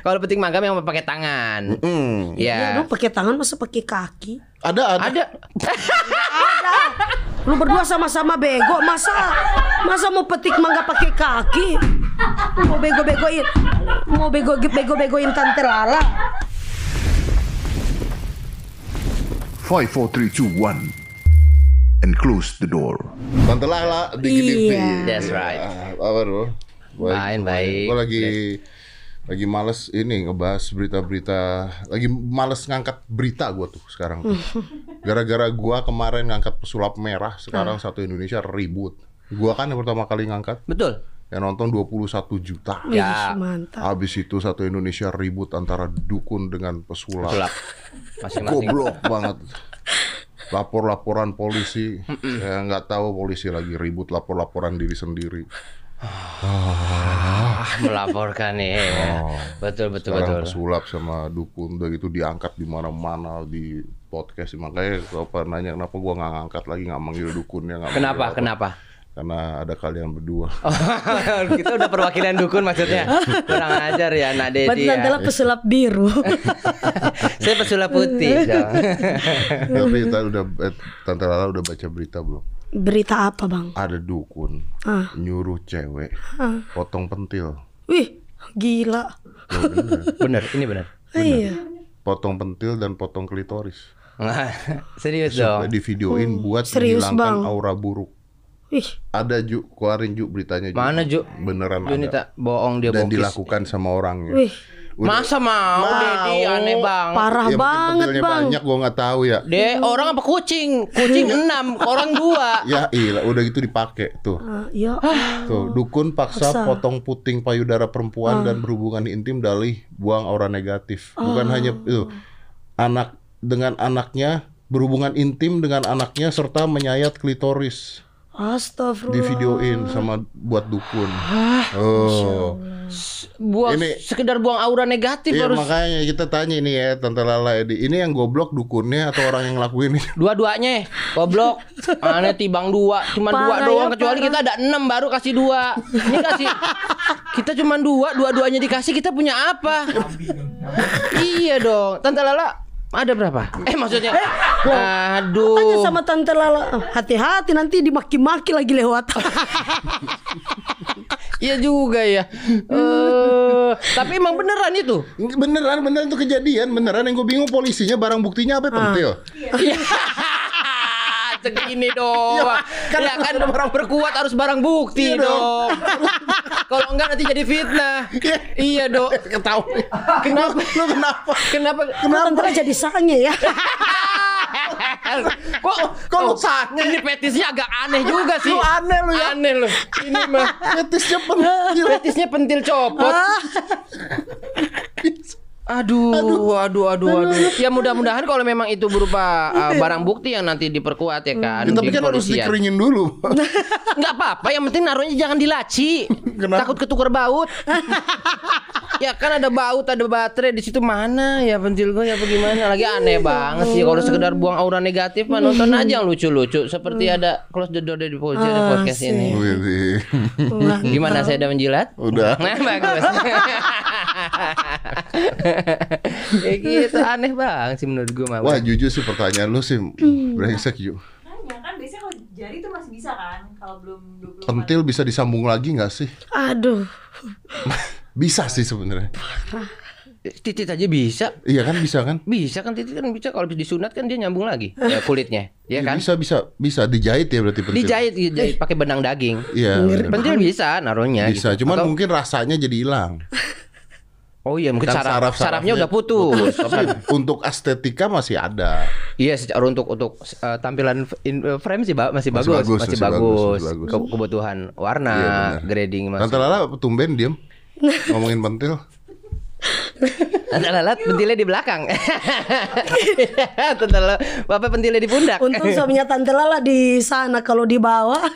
Kalau petik mangga memang pakai tangan. Hmm. Ya Ya. dong pakai tangan masa pakai kaki? Ada ada. Ada. Ada. Lu berdua sama-sama bego masa masa mau petik mangga pakai kaki? Mau bego-begoin mau bego bego-begoin tante Lala. Five, four, three, two, one, and close the door. Tante Lala dikit. Iya. That's right. Apa bro? Main baik. Gue lagi lagi males ini ngebahas berita-berita. Lagi males ngangkat berita gue tuh sekarang. tuh. Gara-gara gue kemarin ngangkat pesulap merah, sekarang satu Indonesia ribut. Gue kan yang pertama kali ngangkat, Betul. yang nonton 21 juta. Ya. Mantap. Habis itu satu Indonesia ribut antara dukun dengan pesulap. Sulap. Masing-masing. Goblok banget. Lapor-laporan polisi, saya nggak tahu polisi lagi ribut lapor-laporan diri sendiri. Ah, melaporkan nih. Betul betul Sekarang betul. pesulap sama dukun udah gitu diangkat di mana-mana di podcast. Makanya kalau pernah nanya kenapa gua nggak ngangkat lagi nggak manggil dukunnya nggak manggil Kenapa? apa. Kenapa? Karena ada kalian berdua. Oh, kita udah perwakilan dukun maksudnya. Kurang ajar ya Nak Dedi tante ya. Pesulap biru. Saya pesulap putih. Tapi kita udah eh, Tante Lala udah baca berita belum? Berita apa, Bang? Ada dukun Ah. nyuruh cewek potong pentil. Wih, gila. Tuh, bener. bener, ini bener. Iya. Potong pentil dan potong klitoris. Serius Supaya dong. divideoin buat Hmm. serius, menghilangkan Bang. aura buruk. Wih, Ada Ju, keluarin Ju beritanya Ju. Mana Ju? Beneran Ju ini ada. tak bohong dia Dan bokis. dilakukan sama orangnya. wih, Masa mau, Dedi aneh banget. parah Ya, banget, Bang. banyak gua nggak tahu ya. De, orang apa kucing? Kucing enam, orang dua. Ya iya, udah gitu dipakai tuh. Ah, ya. Tuh, dukun paksa, Paksa. potong puting payudara perempuan dan berhubungan intim dalih buang aura negatif. Bukan hanya itu. Anak dengan anaknya berhubungan intim dengan anaknya serta menyayat klitoris. Astagfirullah. Divideoin sama buat dukun. Oh. Buang Ini- sekedar buang aura negatif Iya harus. makanya kita tanya ini ya Tante Lala Edi. Ini yang goblok dukunnya atau orang yang ngelakuin ini? Dua-duanya goblok. Aneh tibang dua? Cuman dua Parah doang ya, kecuali parah. kita ada enam baru kasih dua. Ini kasih kita cuman dua dua-duanya dikasih kita punya apa? Iya dong. Tante Lala ada berapa eh maksudnya aduh Tanya sama Tante Lala, hati-hati nanti dimaki-maki lagi lewat. iya juga ya Eh, tapi emang beneran itu Beneran, beneran itu kejadian Beneran yang gue bingung polisinya barang buktinya apa ya? pentil Iya. Segini doang. kan ya kan orang berkuat harus barang bukti Iya dong. dong. Kalau enggak nanti jadi fitnah. iya dong. Ketahu Kenapa? Lu kenapa? Kenapa? Kenapa Lala jadi sange ya? kok kok lu Ini petisnya agak aneh juga sih. Lu aneh lu ya. Aneh lu. Ini mah Fetisnya pentil petisnya pentil copot. Aduh, aduh, aduh, aduh. Ya mudah-mudahan kalau memang itu berupa uh, barang bukti yang nanti diperkuat ya kan. Ya, Tapi kan harus kepolisian. dikeringin dulu Nggak apa-apa, yang penting naruhnya jangan di laci. Kenapa? Takut ketukar baut. ya kan ada baut, ada baterai di situ mana ya pentil gue ya bagaimana? Lagi aneh banget sih kalau sekedar buang aura negatif mah nonton aja yang lucu-lucu seperti ada close the door dari podcast, podcast ini. Wih, Gimana saya udah menjilat? Udah Nah, bagus. Kayak gitu aneh banget sih menurut gue mah. Wah jujur sih pertanyaan lu sih Brengsek Ju Nanya kan biasanya kalau jari tuh masih bisa kan kalau belum 24 Pentil bisa disambung lagi nggak sih? Aduh. Bisa sih sebenarnya Titit aja bisa. Iya kan bisa kan? Bisa kan titit kan bisa kalau disunat kan dia nyambung lagi ya, kulitnya. Ya kan? Bisa bisa bisa dijahit ya berarti pentil Dijahit, dijahit pakai benang daging. Iya. Pentil bisa naruhnya. Bisa gitu. cuman Atau- mungkin rasanya jadi hilang Oh iya mungkin Kan saraf, sarafnya udah putus. Tapi untuk estetika masih ada. iya secara untuk untuk uh, tampilan in, uh, frame sih ba- masih, Masih bagus, bagus, masih, masih bagus, bagus. masih bagus. Ke- kebutuhan warna, Iya, benar. grading masih. Tante Lala tumben diem ngomongin pentil. Tante Lala pentilnya di belakang. Tante Lala, Bapak pentilnya di pundak. Untung suaminya Tante Lala di sana kalau di bawah.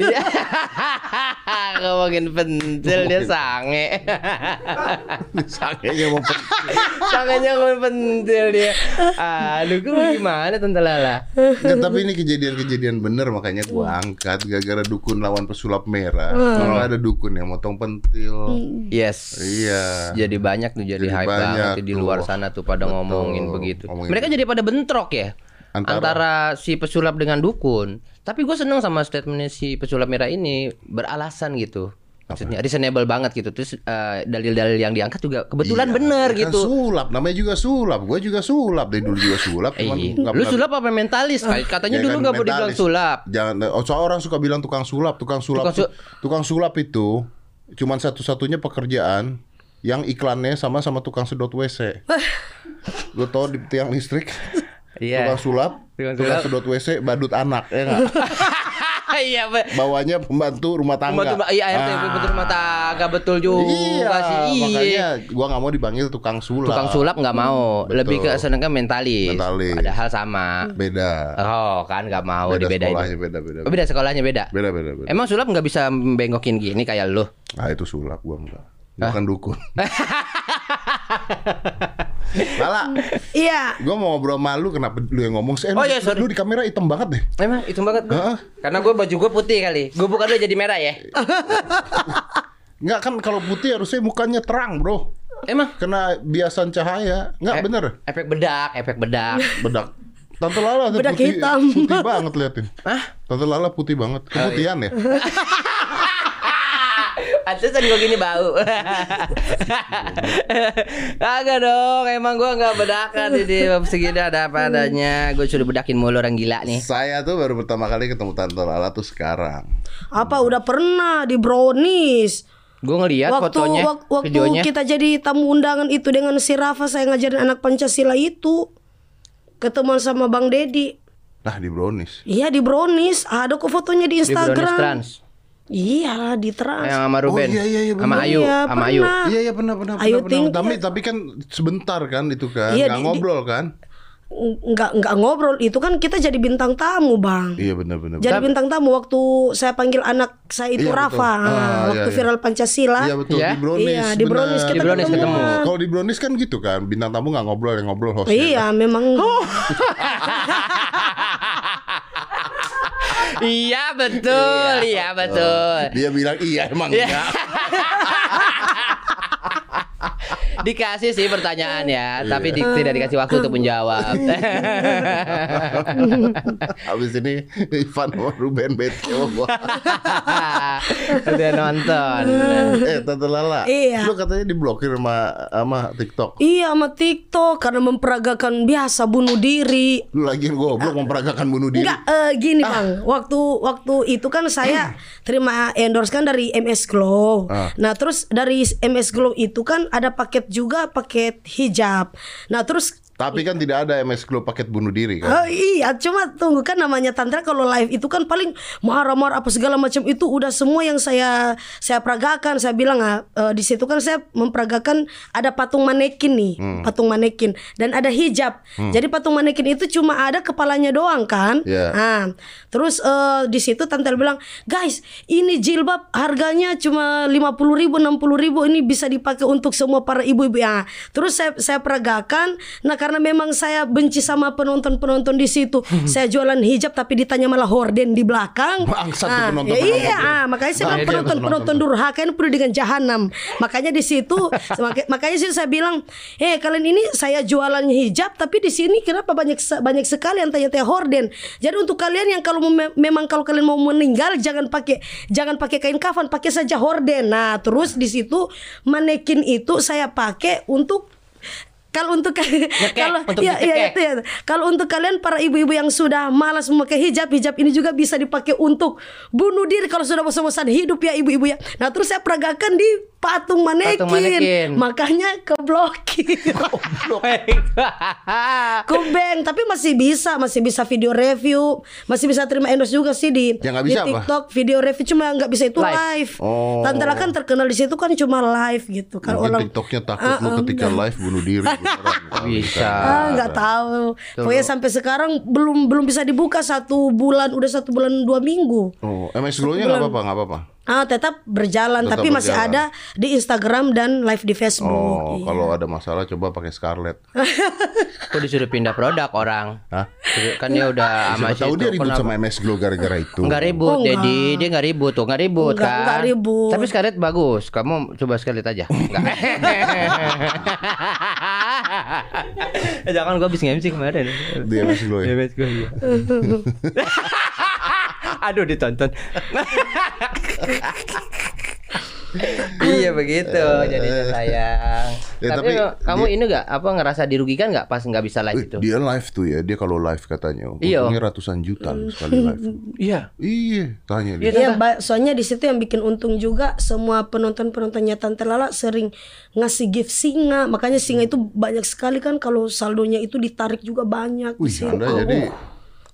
Ngomongin pentil dia sange. Sangenya mau per- Sangenya ngomongin pentil dia. Aduh, gue gimana Tante Lala? Nggak, tapi ini kejadian-kejadian bener makanya gua angkat gara-gara dukun lawan pesulap merah. Malah ada dukun yang motong pentil. Yes. Iya. Jadi banyak tuh jadi, Jadi hype banyak banget di tuh. luar sana tuh pada Betul. ngomongin begitu. Ngomongin Mereka jadi pada bentrok ya. Antara- Antara, si pesulap dengan dukun. Tapi gue seneng sama statementnya si pesulap merah ini beralasan gitu. Maksudnya reasonable banget gitu. Terus eh, dalil-dalil yang diangkat juga kebetulan Iya, bener kan gitu. sulap, namanya juga sulap. Gua juga sulap dari dulu juga sulap. Eh, Cuman iya. nggak Lu pernah- sulap apa mentalis? Katanya Ya dulu kan, nggak mau dibilang mentalis. sulap. Jangan. Oh, soal orang suka bilang tukang sulap, tukang sulap, Tukang su- tukang sulap itu cuman satu-satunya pekerjaan yang iklannya sama sama tukang sedot WC. Lu tau di tiang listrik? Iya. Tukang sulap, Tukang tukang, sulap. sedot WC, badut anak, ya nggak? Iya, Be. Bawahnya pembantu rumah tangga. Pembantu iya RT Ah. betul rumah tangga betul juga Iya, sih. Iya. makanya gua nggak mau dipanggil tukang sulap. Tukang sulap nggak mau, Betul. lebih ke seneng kan mentalis. Mentalis. Padahal sama. Beda. Oh kan nggak mau beda dibedain. sekolahnya beda beda. Oh, beda sekolahnya beda. Beda beda beda. Emang sulap nggak bisa bengkokin gini kayak lu? Ah itu sulap gua enggak. Bukan dukun. Lala, Iya. gua mau ngobrol sama lu kenapa lu yang ngomong sih? Eh, Oh, iya, sorry. Lu di kamera hitam banget deh. Emang itu banget gua. Heeh. Karena gue baju gue putih kali. Gue bukan lu jadi merah ya. Enggak kan kalau putih harusnya mukanya terang, Bro. Emang Kena biasan cahaya. Enggak Eh, bener. Efek bedak, efek bedak. Bedak. Tante Lala putih, hitam. putih banget liatin. Hah? Tante Lala putih banget. Keputihan ya? Pantesan gue gini bau. Agak dong, emang gue nggak bedakan jadi segini ada apa adanya. Gue sudah bedakin mulu orang gila nih. Saya tuh baru pertama kali ketemu Tante Lala tuh sekarang. Apa udah pernah di brownies? Gue ngeliat waktu fotonya, wak- waktu videonya. kita jadi tamu undangan itu dengan si Rafa saya ngajarin anak Pancasila itu ketemuan sama Bang Dedi. Nah di brownies. Iya di brownies ada kok fotonya di di Brownies Instagram. Trans. Iya di trans. Yang sama Ruben. Oh, iya, iya, iya, sama. Ayu, Iya, sama Ayu. Iya iya pernah pernah Ayo, pernah, pernah. Tapi iya. tapi kan sebentar kan itu kan Iya, nggak di- di- ngobrol kan? Nggak nggak ngobrol itu kan kita jadi bintang tamu bang. Iya benar benar. Jadi bintang tamu waktu saya panggil anak saya itu Iya, Rafa, betul. Ah, waktu iya, iya. viral Pancasila. Iya betul Iya? di brownies. Iya, di benar. brownies kita Di brownies ketemuan. ketemu. Kalau di brownies kan gitu kan bintang tamu nggak ngobrol yang ngobrol hostnya. Iya memang. iya betul, iya betul. Dia bilang iya emang Iya. enggak. Dikasih sih pertanyaan ya, tapi di- tidak dikasih waktu untuk menjawab. Habis ini Ivan sama Ruben bete. Udah nonton. eh Tante Lala, Iya. lu katanya diblokir sama sama TikTok. Iya sama TikTok karena memperagakan biasa bunuh diri. Lu lagi goblok memperagakan bunuh diri. Enggak eh, gini bang, waktu waktu itu kan saya terima endorse kan dari MS Glow. Ah. Nah terus dari MS Glow itu kan ada paket juga paket hijab. Nah terus Tapi kan tidak ada MS Glow paket bunuh diri kan. Oh, iya, cuma tunggu kan namanya tantra kalau live itu kan paling marah-marah apa segala macam itu udah semua yang saya saya peragakan. Saya bilang ah, eh, di situ kan saya memperagakan ada patung manekin nih, Hmm. patung manekin dan ada hijab. Jadi patung manekin itu cuma ada kepalanya doang kan. Iya. Nah, terus eh, di situ tante bilang, guys, ini jilbab harganya cuma lima puluh ribu, enam puluh ribu, ini bisa dipakai untuk semua para ibu-ibu ya. Terus saya saya peragakan, nah karena memang saya benci sama penonton-penonton di situ, saya jualan hijab tapi ditanya malah horden di belakang. Bangsat tuh Ah, penonton-penonton. Iya, ah, makanya saya bilang Nah, penonton-penonton durhaka ini perlu dengan jahanam. Makanya di situ, maka- makanya sih saya bilang, eh kalian ini saya jualan hijab, tapi di sini kenapa banyak banyak sekali yang tanya-tanya horden. Jadi untuk kalian yang kalau mem- memang kalau kalian mau meninggal jangan pakai jangan pakai kain kafan, pakai saja horden. Nah terus di situ manekin itu saya pakai untuk kalau untuk kalau ya, ya, itu ya. Kalau untuk kalian para ibu-ibu yang sudah malas memakai hijab, hijab ini juga bisa dipakai untuk bunuh diri kalau sudah bosan-bosan hidup ya ibu-ibu ya. Nah terus saya peragakan di patung manekin, Patung manekin. makanya keblokir. Kubeng, tapi masih bisa, masih bisa video review, masih bisa terima endorse juga sih di, Yang nggak di bisa apa? TikTok video review cuma nggak bisa itu Live. live. Oh. Tante Ella kan terkenal di situ kan cuma live gitu. Kalau Mungkin orang TikToknya takut lu ah, ketika enggak. live bunuh diri. Kalau Bisa. Ah, nggak tahu. Pokoknya sampai sekarang belum belum bisa dibuka satu bulan, udah satu bulan dua minggu. Oh, MS Glow-nya nggak apa-apa, nggak apa-apa. Ah, tetap berjalan, Tetap tapi masih berjalan. ada di Instagram dan live di Facebook. Oh, Iya. kalau ada masalah coba pakai Scarlett. Kok disuruh pindah produk orang? Hah? Kan dia udah sama Siapa tahu dia ribut kenapa? sama MS Glow gara-gara itu. Enggak ribut, Oh, Dedi. Dia enggak ribut tuh, enggak ribut Enggak, kan. enggak ribut. Tapi Scarlett bagus. Kamu coba Scarlett aja. Enggak. Eh, Jangan gua habis nge-MC kemarin. Di MS Glow ya. MS gua, iya. Aduh ditonton. iya begitu jadinya sayang. Ya, tapi, tapi kamu dia- ini enggak apa ngerasa dirugikan enggak pas nggak bisa live itu? dia live tuh ya, dia kalau live katanya, Iya. untungnya ratusan juta sekali live. Iya. Iya, tanya dia. Iya, ba- soalnya di situ yang bikin untung juga semua penonton-penontonnya Tante Lala sering ngasih gift singa, makanya singa itu banyak sekali kan kalau saldonya itu ditarik juga banyak. di Wih, situ. Anda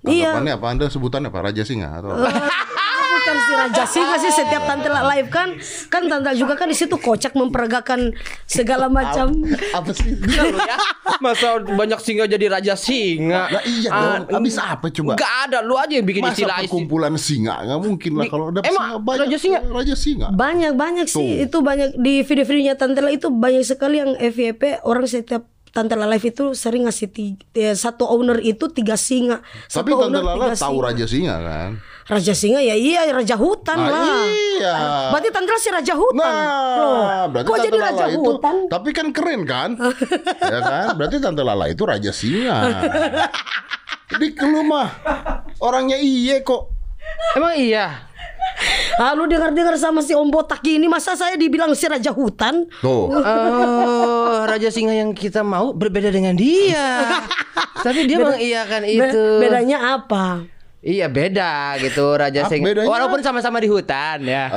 Iya. anggapannya apa? Anda sebutannya apa? Raja Singa atau apa? bukan si Raja Singa sih setiap Tante live kan kan Tante juga kan di situ kocak memperagakan segala macam. apa sih? Gila lu ya. Masa banyak singa jadi raja singa? Lah iya dong, habis apa coba? Enggak ada, lu aja yang bikin Masa istilah istilah. perkumpulan singa nggak mungkin lah kalau ada Emang singa banyak. Raja Singa? Raja Singa. Banyak banyak sih itu banyak di video-videonya Tante itu banyak sekali yang FYP orang setiap Tante Lala live itu sering ngasih tiga, eh, satu owner itu tiga singa. Tapi Satu Tante owner Lala tahu singa. Raja Singa kan? Raja singa ya iya raja hutan Nah, lah. iya. Berarti Tante Lala si raja hutan. Nah, Loh, berarti kok Tante jadi Lala raja itu, hutan? tapi kan keren kan? ya kan? Berarti Tante Lala itu Raja Singa. Jadi lu mah orangnya iye kok. Emang iya. Ah, lu dengar-dengar sama si Om Botak gini masa saya dibilang si raja hutan? Tuh. Oh, raja singa yang kita mau berbeda dengan dia. Tapi dia mengiyakan Be- itu. bedanya apa? Iya beda gitu raja Ah, singa. bedanya? Walaupun sama-sama di hutan ya.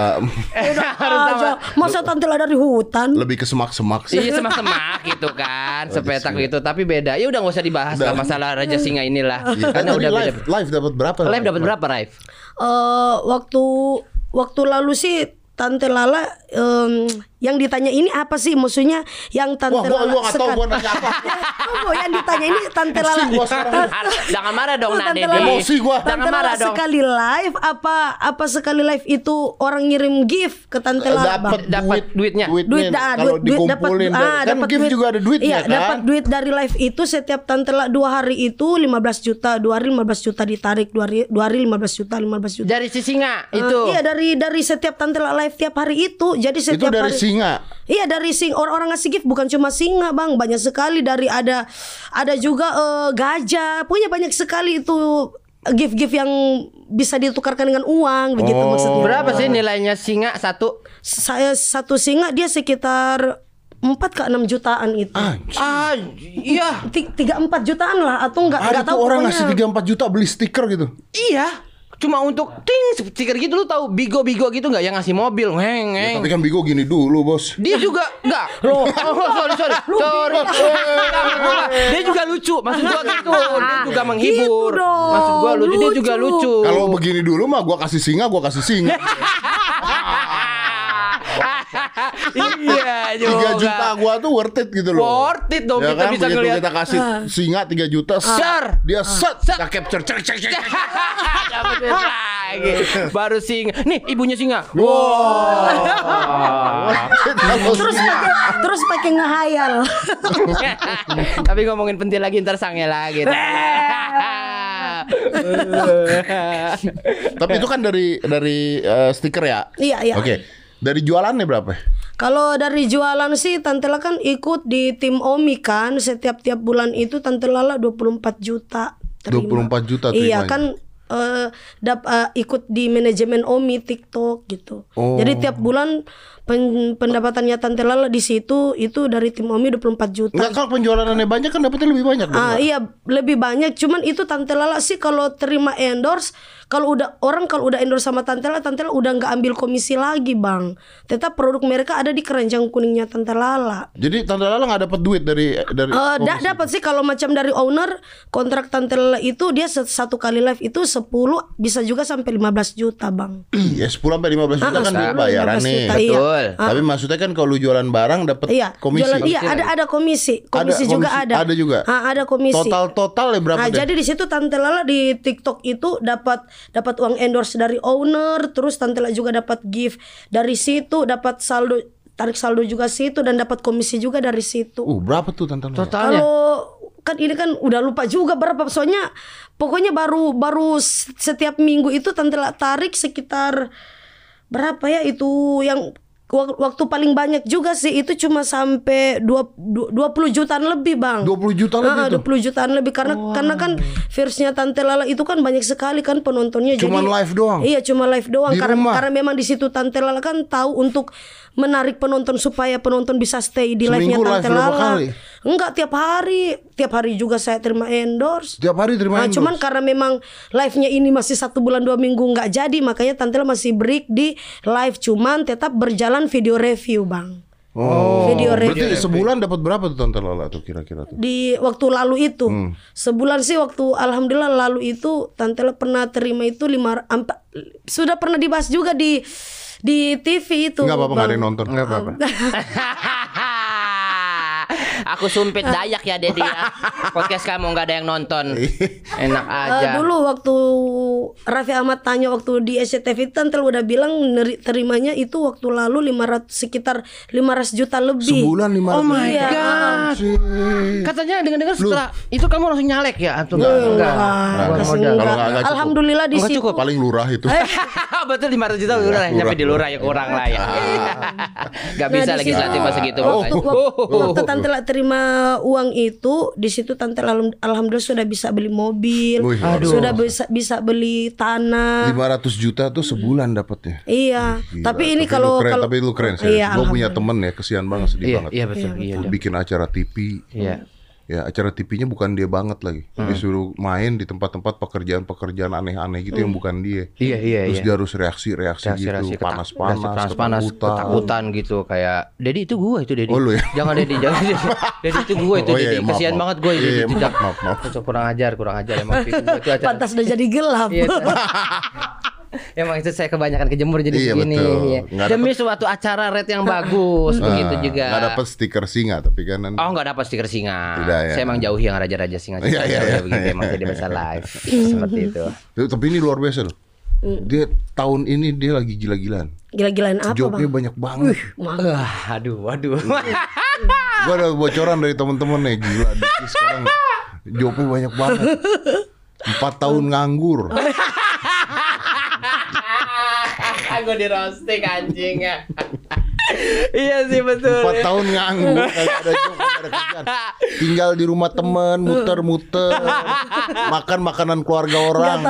Eh, Harus sama. Aja, masa Tante Lala dari hutan? lebih ke semak-semak sih. Iya semak-semak gitu kan, sepetak gitu. Tapi beda. Ya udah nggak usah dibahas lah masalah raja singa inilah. Iya, Karena udah beda. live, live dapat berapa? Live dapat berapa, Raif? Eh, waktu waktu lalu sih Tante Lala em, yang ditanya ini apa sih maksudnya yang Tante Wah, gua Lala gua enggak tahu sekat- gua nanya apa. Tunggu, yang ditanya ini Tante Lala. Jangan marah dong. Lala- Emosi gua. Jangan Tante marah Lala dong. sekali live apa apa sekali live itu orang ngirim gift ke Tante Lala dapat? Dapat duitnya. duit dah kalau duit duit dapat dikumpulin ah, kan dapat gift duit juga ada duitnya iya kan dapat duit dari live itu setiap tante lah dua hari itu 15 juta dua hari 15 juta ditarik dua hari dua hari 15 juta 15 juta Dari si singa Eh, itu. iya dari dari setiap tante lah live tiap hari itu jadi itu setiap dari hari singa Iya dari sing orang-orang ngasih gift bukan cuma singa bang banyak sekali dari ada ada juga eh, gajah punya banyak sekali itu gift-gift yang bisa ditukarkan dengan uang begitu Oh. maksudnya. Berapa sih nilainya singa satu? Saya satu singa dia sekitar 4 ke 6 jutaan itu. Anjir. Ah, iya. Ti- Tiga empat jutaan lah atau enggak ada enggak tuh tahu orang pokoknya. ngasih 3 4 juta beli stiker gitu Iya. Cuma untuk ting stiker gitu lu tahu bigo-bigo gitu nggak yang ngasih mobil ngeng ya, ngeng. tapi kan Bigo gini dulu bos Dia juga enggak. Loh, oh, sorry sorry. Sorry. Dia juga lucu. Maksud gua gitu. Dia juga menghibur. Gitu dong, Maksud gua lucu, dia juga lucu. lucu. kalau begini dulu mah gua kasih singa gua kasih singa iya juga. 3 juta gua tuh worth it gitu loh Worth it dong, ya kita kan? bisa Begitu ngeliat. kita kasih singa 3 juta Share. dia set Set. kita capture cek cek cek duit lagi. Baru singa. Nih ibunya singa. terus pakai terus pakai ngehayal. Tapi ngomongin pentil lagi ntar sange lagi. tapi itu kan dari dari eh, stiker ya Iya, iya. oke dari jualannya berapa Kalau dari jualan sih Tante Lala kan ikut di tim Omi kan setiap tiap bulan itu Tante Lala 24 juta. terima. 24 juta Iya terimanya. kan eh, dap, eh, ikut di manajemen Omi TikTok gitu. Oh. Jadi tiap bulan pen- pendapatannya Tante Lala di situ itu dari tim Omi 24 juta. Enggak kalau penjualannya banyak kan dapetnya lebih banyak dong. Ah iya lebih banyak cuman itu Tante Lala sih kalau terima endorse kalau udah orang kalau udah endorse sama Tante Lala Tante Lala udah nggak ambil komisi lagi bang tetap produk mereka ada di keranjang kuningnya Tante Lala Jadi Tante Lala nggak dapat duit dari dari Eh, da- komisi. dapat sih kalau macam dari owner kontrak Tante Lala itu dia satu kali live itu 10 bisa juga sampai 15 juta bang Ya 10 sampai 15 juta kan Ah, duit bayaran 15 nih. juta, iya. Betul. Tapi maksudnya kan kalau lu jualan barang dapat Iya, komisi. jualan- iya ada ada komisi, komisi Ada juga komisi, ada. ada juga? Ah, ada komisi. Total total ya berapa Nah, deh? jadi di situ Tante Lala di TikTok itu dapat dapat uang endorse dari owner, terus Tante Lala juga dapat gift dari situ, dapat saldo tarik saldo juga situ dan dapat komisi juga dari situ. Uh, berapa tuh Tante Lala? Totalnya. Kalau kan ini kan udah lupa juga berapa soalnya pokoknya baru baru setiap minggu itu Tante Lala tarik sekitar berapa ya itu yang wak- waktu paling banyak juga sih itu cuma sampai dua du- 20 jutaan lebih, Bang. 20 juta lebih Ah, tuh. 20 jutaan lebih karena karena kan versinya Tante Lala itu kan banyak sekali kan penontonnya Cuman jadi live doang? Iya, cuma live doang Di karena rumah? karena memang di situ Tante Lala kan tahu untuk menarik penonton supaya penonton bisa stay di live-nya Tante live Lala. kali? Enggak tiap hari, tiap hari juga saya terima endorse. Tiap hari terima Nah, endorse? cuman karena memang live-nya ini masih satu bulan dua minggu nggak jadi, makanya Tante Lala masih break di live, cuman tetap berjalan video review, bang. Oh. Video review. Berarti sebulan dapat berapa tuh Tante Lala tuh kira-kira tuh? di waktu lalu itu Hmm. sebulan sih waktu alhamdulillah lalu itu tante pernah terima itu lima ampa- sudah pernah dibahas juga di di TV itu Enggak apa-apa enggak ada yang nonton. Enggak apa-apa. Aku sumpit Dayak ya Dedi ya. Podcast kamu nggak ada yang nonton. Enak Eh, aja. dulu waktu Raffi Ahmad tanya waktu di SCTV Tante Lela udah bilang neri- terimanya itu waktu lalu 500 sekitar 500 juta lebih Sebulan 500 Oh my Iya. god. Katanya dengar-dengar setelah itu kamu langsung nyalek ya atau Enggak, enggak? enggak. Alhamdulillah di situ cukup. Paling lurah itu. Betul 500 juta lurah, Lurah, nyampe di lurah ya kurang lah ya. Gak bisa Nah, di legislatif masa gitu waktu, tante terima uang itu di situ tante alhamdulillah sudah bisa beli mobil Wih, Aduh. sudah bisa bisa beli tanah 500 juta tuh sebulan dapatnya. iya Gila, tapi ini lu kalau keren, kalau tapi lu keren sih. iya, Gue punya temen ya, kesian banget sedih Iya, banget. iya betul. Iya, iya. Bikin acara TV. Iya. Ya acara TV-nya bukan dia banget lagi. Hmm. Disuruh main di tempat-tempat pekerjaan-pekerjaan aneh-aneh gitu yang bukan dia. Iya, iya, Terus iya. dia harus reaksi-reaksi Reaksi-reaksi gitu, panas-panas, panas-panas, ketakutan. ketakutan gitu kayak Dedi itu gua itu Dedi. Oh, lu ya? Jangan Dedi, jangan Dedi. Dedi itu gua itu Oh, iya, Dedi. iya, maaf, Kasihan maaf. banget gue Iya, Dedi. iya, Tidak. maaf, maaf, maaf. Itu kurang ajar, kurang ajar emang itu, itu acara. pantas udah jadi gelap Iya, Emang itu saya kebanyakan kejemur jadi Iya, begini. betul. Iya. Nggak Demi suatu acara red yang bagus begitu Ah, juga. Nggak dapet stiker singa tapi kan Oh nggak dapat stiker singa. Tidak, ya. Saya emang jauhi yang raja-raja singa. Iya, iya, iya, begitu iya, emang iya, tidak bisa iya. live seperti itu. Tapi ini luar biasa loh. Dia tahun ini dia lagi gila-gilaan. gila-gilaan apa Jobnya bang banyak banget. Wah, aduh, waduh. Gua ada bocoran dari temen-temen nih gila sekarang jobnya banyak banget. Empat tahun nganggur. Gue di roasting anjing ya. iya sih betul. Empat tahun nganggur ada job ada kerjaan. Tinggal di rumah temen muter-muter makan makanan keluarga orang.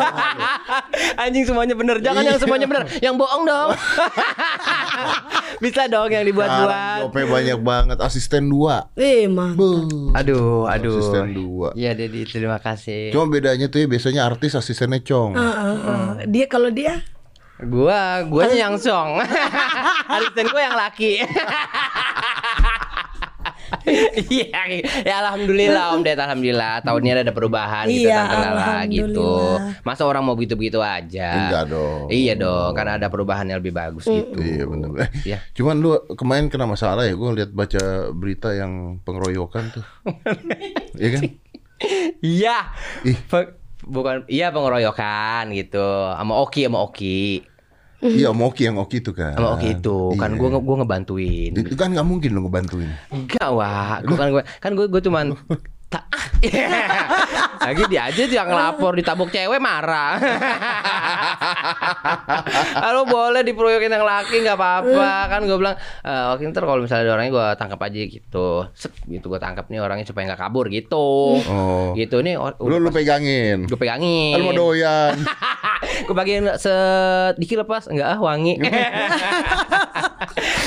Anjing semuanya bener. Jangan yang semuanya bener. Yang bohong dong. Bisa dong yang dibuat-buat. jobnya banyak banget. Asisten dua. eh mah. Aduh, aduh. Asisten dua. Iya, Dedi, terima kasih. Cuma bedanya tuh ya biasanya artis asistennya cong. Ah, ah, ah. dia kalau dia Gua, guanya yang song. Asisten gua yang laki. Iya, ya alhamdulillah Om Ded, alhamdulillah tahun ini ada perubahan gitu Iya, Lala gitu. Masa orang mau begitu-begitu aja? Enggak dong. Iya dong, kan ada perubahan yang lebih bagus gitu. Iya bener Eh, Iya. Cuman lu kemarin kena masalah ya Gue lihat baca berita yang pengeroyokan tuh Iya kan? Iya. Ih. Bukan iya pengeroyokan gitu. Sama Oki sama Oki. Iya sama Oki yang Oki itu kan Sama Oki itu kan Iya. gua nge- gua ngebantuin. Itu kan nggak mungkin lo ngebantuin Enggak, wah. Gua kan gua kan gua gua cuman Lagi dia aja yang ngelapor ditabuk cewek marah. Kalau boleh diproyekin yang laki nggak apa-apa. Kan gue bilang eh oke ntar kalau misalnya ada orangnya gue tangkap aja gitu. Set, gitu gue tangkap nih orangnya supaya nggak kabur gitu. Oh. Gitu nih Lu lu pegangin? Gue pegangin. Kan mau doyan. Gue bagian sedikit lepas enggak ah wangi.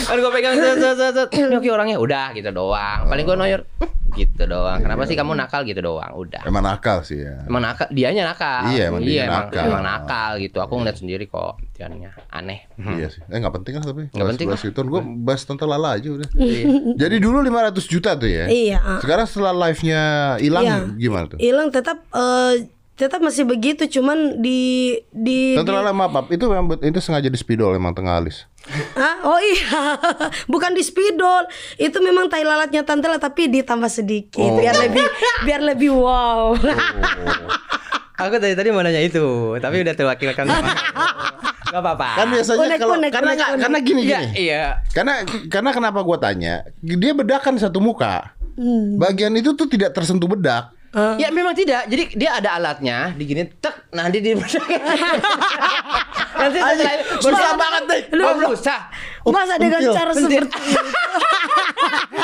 Kan gue pegang set set set set. Ini Oke orangnya udah gitu doang. Paling gue noyor "Hmm, gitu doang. Kenapa sih kamu nakal gitu doang? Udah. Emang nakal sih ya. Emang nakal, dianya nakal. Iya, emang dia emang, nakal. emang nakal gitu. Aku ngeliat sendiri kok dianya aneh. Iya sih. Eh nggak penting lah tapi. Nggak penting Bahas itu gue bahas tante Lala aja udah. Jadi dulu 500 juta tuh ya. Iya, ah. Sekarang setelah live-nya hilang Iya. gimana tuh? hilang tetap eh, tetap masih begitu cuman di di, Lala maaf, maaf. itu memang itu sengaja di spidol emang tengah alis. Ah, oh iya, bukan di spidol. Itu memang tai lalatnya tante lah, tapi ditambah sedikit Oh. biar lebih biar lebih wow. Aku tadi tadi mau nanya itu, tapi udah terwakilkan sama. Gak apa-apa. Kan biasanya Unek, kalau unek, karena unek, unek. karena gini Iya, gini. iya. Karena karena kenapa gua tanya? Dia bedakan satu muka. Hmm. Bagian itu tuh tidak tersentuh bedak. Ya memang tidak. Jadi dia ada alatnya, digini tek, nanti di Nanti setelah susah banget deh. Oh, susah. Masa dengan pentil, cara seperti itu?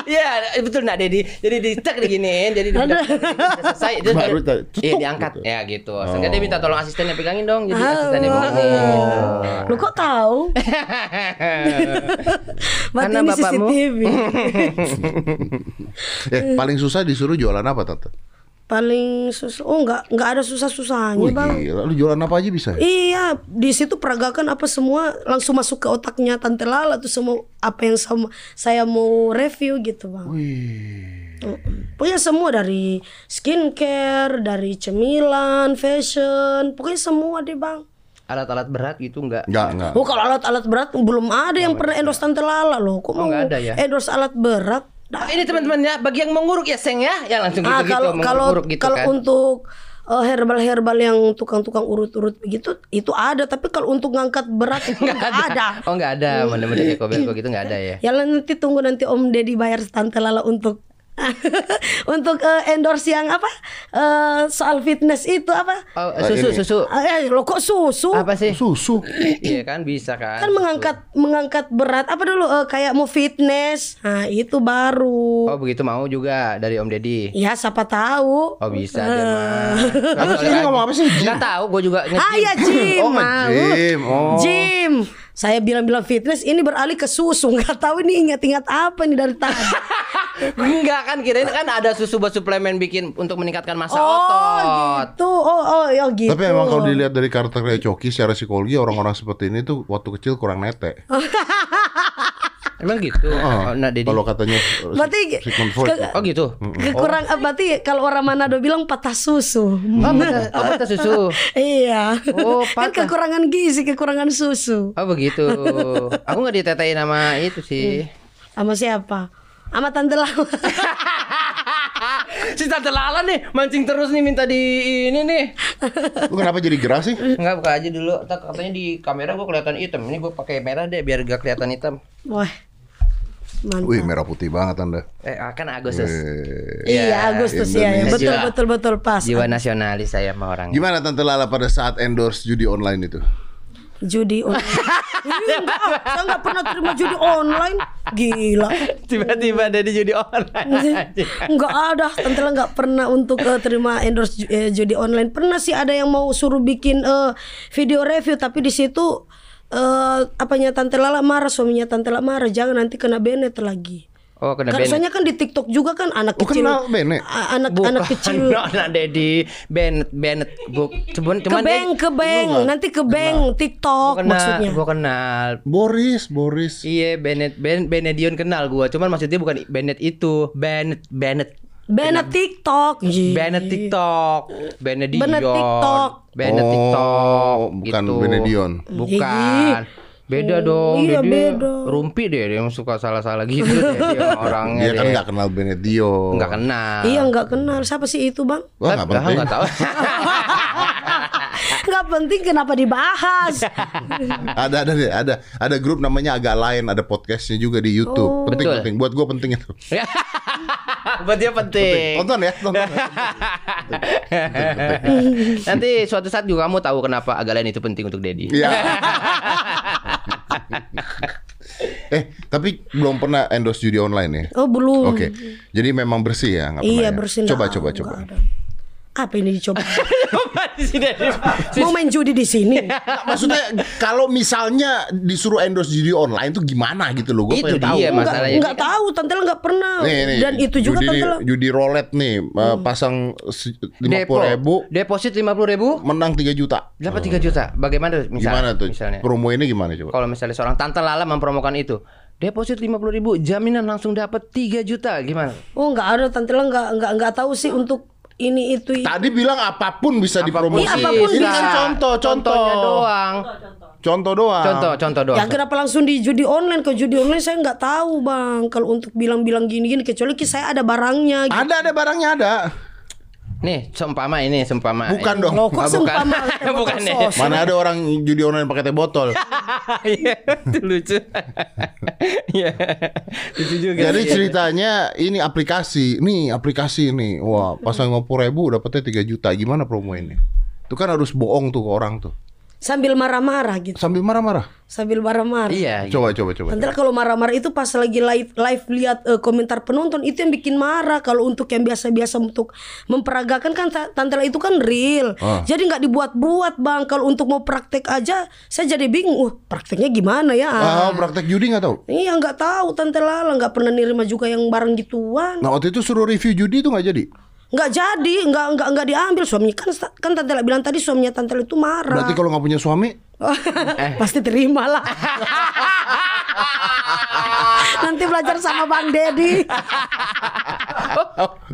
Iya, betul nak Dedi. Jadi di tek diginiin, jadi di selesai dia Baru Iya diangkat. gitu. Ya gitu. Sehingga dia minta tolong asistennya pegangin dong, jadi Ah. asistennya pegangin. Lu kok tahu? Karena ini bapakmu- CCTV. Eh, paling susah disuruh jualan apa tante? Paling susah. Oh, enggak enggak ada susah-susahnya, Wih, Bang. gila. Lu jualan apa aja bisa? ya? Iya, di situ peragakan apa semua langsung masuk ke otaknya Tante Lala tuh semua apa yang sama saya mau review gitu, Bang. Wih. Pokoknya semua dari skincare, dari cemilan, fashion, pokoknya semua deh bang. Alat-alat berat gitu enggak? Enggak, enggak. Oh kalau alat-alat berat belum ada yang pernah endorse Tante Lala loh. Kok Oh, mau nggak ada ya? endorse alat berat? Nah, ini teman-teman ya, bagi yang menguruk ya Seng ya, ya langsung Ah gitu-gitu kalau kalau menguruk gitu kalau kan. untuk uh, herbal-herbal yang tukang-tukang urut-urut begitu itu ada, tapi kalau untuk ngangkat berat itu nggak ada. Oh enggak ada, mana-mana eko-beko gitu enggak ada ya. Ya nanti tunggu nanti Om Deddy bayar Tante Lala untuk untuk eh, endorse yang apa Eh, soal fitness itu apa? Oh, susu ini. susu. Ah, Eh, lo kok susu? Apa sih? Susu. Iya kan bisa kan. kan mengangkat mengangkat berat apa dulu eh, kayak mau fitness nah itu baru Oh begitu mau juga dari Om Deddy. ya siapa tahu Oh bisa dia mah. Ngomong apa sih? Enggak tahu, gue juga nge-gym. ah ya gym Oh, mau. nge-gym. Oh. Gym. Saya bilang-bilang fitness ini beralih ke susu nggak tahu ini ingat-ingat apa nih dari tadi Enggak kan kirain kan ada susu buat suplemen bikin untuk meningkatkan massa oh otot. gitu oh oh ya gitu Tapi emang kalau dilihat dari karakternya Coki secara psikologi orang-orang seperti ini tuh waktu kecil kurang nete. Emang gitu. Oh, nah Deddy. kalau katanya Berarti Sigmund Freud. ke- Oh gitu. kekurang eh, berarti kalau orang Manado bilang patah susu Oh, patah, oh, patah susu. iya Oh, kan patah. kekurangan gizi kekurangan susu Oh begitu. Aku nggak ditetain sama itu sih. sama siapa sama tante lama si Tante Lala nih mancing terus nih minta di ini nih. Lu kenapa jadi gerah sih? Enggak buka aja dulu. Tak katanya di kamera gue kelihatan hitam. Ini gue pakai merah deh biar gak kelihatan hitam. Wah, mantap. Wih, merah putih banget Anda. Eh kan Agustus. Eh. Iya, Agustus ya, ya. Betul, betul, betul pas. Jiwa nasionalis saya sama orang. Gimana Tante Lala pada saat endorse judi online itu? Judi online. Enggak, saya enggak pernah terima judi online. Gila. Tiba-tiba ada di judi online. Enggak ada, Tante Lala enggak pernah untuk eh, terima endorse eh, judi online. Pernah sih ada yang mau suruh bikin eh, video review tapi di situ eh apanya Tante Lala marah, suaminya Tante Lala marah, jangan nanti kena banet lagi. Oh kena Kan Bennett. soalnya kan di TikTok juga kan anak Oh, kecil. kenal anak Bukan, anak kecil. anak Dedi Bennett Bennett Buk, cuman ke cuman bank, ke bank, nanti ke bank TikTok kenal, maksudnya. Gua kenal. Boris, Boris. Iya Bennett Ben Benedion kenal gua, cuman maksudnya bukan Bennett itu, Bennett Bennett Bennett TikTok. Bennett TikTok, Benedion. Bennett TikTok. Oh, TikTok. bukan gitu. Benedion. Bukan. Beda dong. iya, dia, beda. Rumpi deh dia yang suka salah-salah gitu deh dia orangnya. Dia kan nggak kenal Benedion. Nggak kenal. Iya nggak kenal siapa sih itu bang? Wah, nggak Lah, penting. nggak tahu. Nggak penting kenapa dibahas? ada ada ada ada grup namanya agak lain, ada podcastnya juga di YouTube. penting Betul. penting buat gue penting itu. Buat dia penting. Tonton ya, tonton. Nanti suatu saat juga kamu tahu kenapa agak lain itu penting untuk Dedi. Iya. eh, tapi belum pernah endorse judi online ya? Oh belum. Oke. Jadi memang bersih ya, nggak pernah Iya ya? bersih. Coba coba coba. ada. Apa ini dicoba? Di sini. Mau main judi di sini? Nggak, maksudnya kalau misalnya disuruh endorse judi online tuh gimana gitu loh? Gue Itu tahu. dia. Enggak, masalahnya. enggak tahu, tante enggak pernah. Nih, nih, Dan itu juga judi, judi roulette nih eh, pasang lima puluh ribu Deposit 50 ribu. menang 3 juta. Dapat 3 juta. Bagaimana misal, Gimana tuh? Misalnya. Promo ini gimana coba? Kalau misalnya seorang tante Lala mempromokan itu, deposit 50 ribu, jaminan langsung dapat 3 juta. Gimana? Oh, enggak ada tante Ella enggak enggak enggak tahu sih untuk ini itu. Tadi bilang apa pun bisa dipromosi. Iya, apa pun ini bisa. kan contoh, contoh. Contohnya doang. Contoh doang. Contoh, contoh doang. Ya kenapa langsung di judi online ke judi online saya nggak tahu bang kalau untuk bilang-bilang gini-gini kecuali saya ada barangnya gitu. Ada ada barangnya ada. Nih, seumpama ini, seumpama. Bukan dong. Loh, kok Ah, bukan. seumpama Bukan ya. sos? Mana ada orang judi online pakai teh botol. Iya, itu lucu. Iya. lucu juga. Jadi ceritanya ini aplikasi, nih aplikasi ini, wah pasang 50 ribu dapetnya 3 juta, gimana promo ini? Itu kan harus bohong tuh ke orang tuh, Sambil marah-marah gitu. sambil marah-marah. Sambil marah-marah. Iya. Coba coba coba. Nanti kalau marah-marah itu pas lagi live live lihat eh, komentar penonton itu yang bikin marah. Kalau untuk yang biasa-biasa untuk memperagakan kan ta- tante itu kan real. Ah. Jadi nggak dibuat-buat bang. Kalau untuk mau praktek aja, saya jadi bingung. Uh, prakteknya gimana ya? Ah, praktek judi nggak tahu? Iya nggak tahu tante Lala nggak pernah nerima juga yang barang gituan. Nah waktu itu suruh review judi itu nggak jadi. Nggak jadi, nggak nggak nggak diambil suaminya kan kan tante bilang tadi suaminya tante itu marah. Berarti kalau nggak punya suami, Pasti terima lah. Nanti belajar sama Bang Dedi.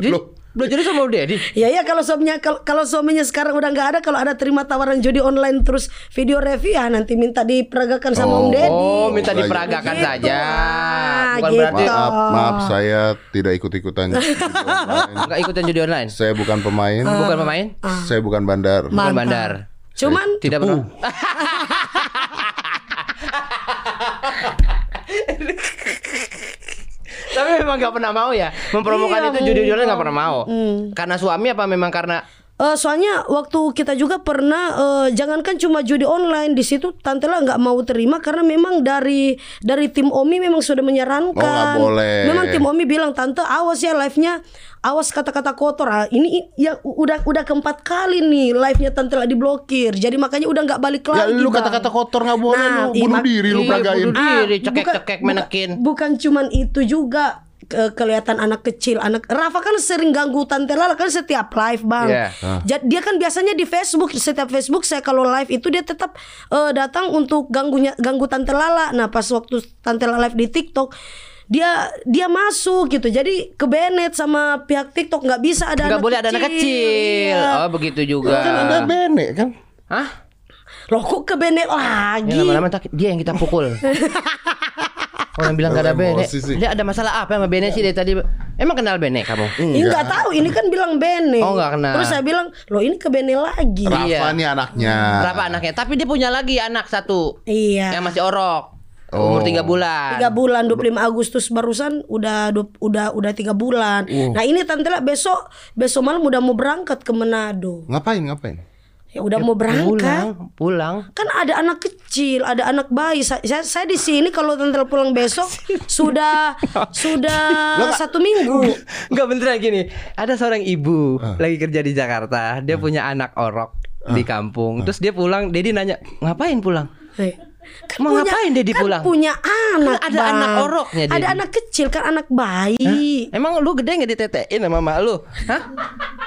Jadi, Loh. Belajarnya sama Dedi. Ya ya kalau suaminya kalau, kalau suaminya sekarang udah nggak ada kalau ada terima tawaran judi online terus video review ya nanti minta diperagakan sama Om Dedi. Oh, minta Gitu. diperagakan Gitu. saja. Ah, Bukan gitu. berarti maaf maaf saya tidak ikut-ikutan. judi online. enggak ikutan judi online. saya bukan pemain, Bukan pemain, saya bukan bandar. bukan bandar. Cuman Tidak pernah. Tapi memang nggak pernah mau ya mempromokan Iya, itu online nggak pernah mau. Hmm. Karena suami apa memang karena Eh, soalnya waktu kita juga pernah eh, jangankan cuma judi online di situ tante lah nggak mau terima karena memang dari dari tim Omi memang sudah menyarankan. Oh, nggak boleh. Memang tim Omi bilang tante awas ya live-nya awas kata-kata kotor. Ah, ini ya udah udah keempat kali nih live-nya tante lah diblokir. Jadi makanya udah nggak balik Ya lagi. lu Bang. kata-kata kotor nggak boleh Nah, lu iya, bunuh mak- diri lu Iya, peragain. bunuh diri, Ah, cekek-cekek bukan- menekin. Bukan cuman itu juga ke- kelihatan anak kecil anak Rafa kan sering ganggu tante Lala kan setiap live bang Iya. Ja- dia kan biasanya di Facebook setiap Facebook saya kalau live itu dia tetap eh, datang untuk ganggunya ganggu tante Lala nah pas waktu tante Lala live di TikTok dia dia masuk gitu jadi ke Bennett sama pihak TikTok nggak bisa ada nggak anak boleh ada anak kecil. Iya. Oh begitu juga. Kan ada bene kan. Hah? loh kok ke Bennett lagi Ya lama-lama dia yang kita pukul. Orang bilang gak ada Bene. Dia ada masalah apa sama Bene sih dari tadi? Emang kenal Bene kamu? Ini nggak tahu ini kan bilang Bene Oh, nggak kenal. terus saya bilang loh ini ke Bene lagi Rafa Iya. nih anaknya. Berapa anaknya? Tapi dia punya lagi anak satu iya yang masih orok. Oh. Umur tiga bulan. tiga bulan 25 Agustus barusan udah udah udah tiga bulan. Nah ini tante lah besok besok malam udah mau berangkat ke Manado. Ngapain ngapain? Ya udah mau berangkat. Pulang, pulang. Kan ada anak kecil, ada anak bayi. Saya, saya, di sini kalau tante pulang besok sudah sudah satu minggu. Enggak beneran gini. Ada seorang ibu lagi kerja di Jakarta. Dia punya anak orok di kampung. Terus dia pulang, Dedi nanya, "Ngapain pulang?" Hei. Kan Mau ngapain dia di kan pulang? punya anak, Ada Bang. anak oroknya dia Ada anak kecil kan anak bayi. Emang lu gede nggak ditetein sama mak lu? Hah?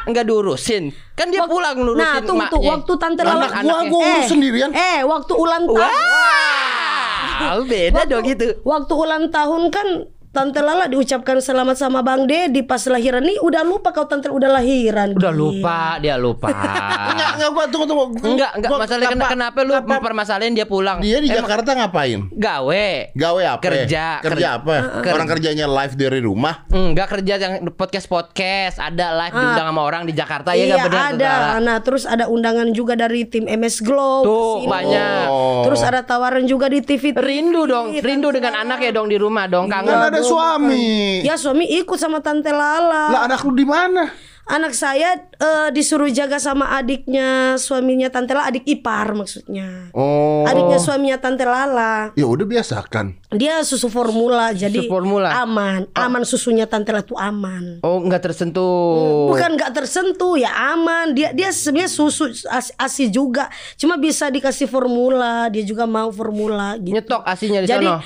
Enggak diurusin. Kan dia pulang ngurusin Nah, tuh waktu tante Lala gua gua urus sendirian. Eh, waktu ulang tahun. Wah, beda waktu, dong gitu. Waktu ulang tahun kan Tante Lala diucapkan selamat sama Bang Dedi pas lahiran nih udah lupa kalau Tante udah lahiran. Udah lupa, dia lupa. Enggak enggak gua tunggu tunggu. Enggak, enggak Gua- masalahnya kenapa, kenapa lu kenapa mempermasalahin dia pulang? Dia di Emang Jakarta ngapain? gawe. Gawe apa? Kerja, Kerja apa? ker- Orang kerjanya live dari rumah. Enggak kerja yang podcast podcast, ada live diundang sama orang di Jakarta ya iya enggak benar ada. Tara? Nah, terus ada undangan juga dari tim MS Glow. Tuh, ke sini. banyak. Oh. Terus ada tawaran juga di TV. Rindu dong, rindu dengan anak ya dong di rumah dong, kangen. Kan ada suami. Ya suami ikut sama Tante Lala. Lah anak lu di mana? Anak saya eh, disuruh jaga sama adiknya suaminya Tante Lala, adik ipar maksudnya. Oh. Adiknya suaminya Tante Lala. Ya udah biasakan. Dia susu formula jadi Susu formula. aman. Aman susunya Tante Lala tuh aman. Oh, nggak tersentuh. Bukan nggak tersentuh ya aman. Dia dia sebenarnya susu as- asi juga. Cuma bisa dikasih formula. Dia juga mau formula gitu. Nyetok asinya di Jadi sono.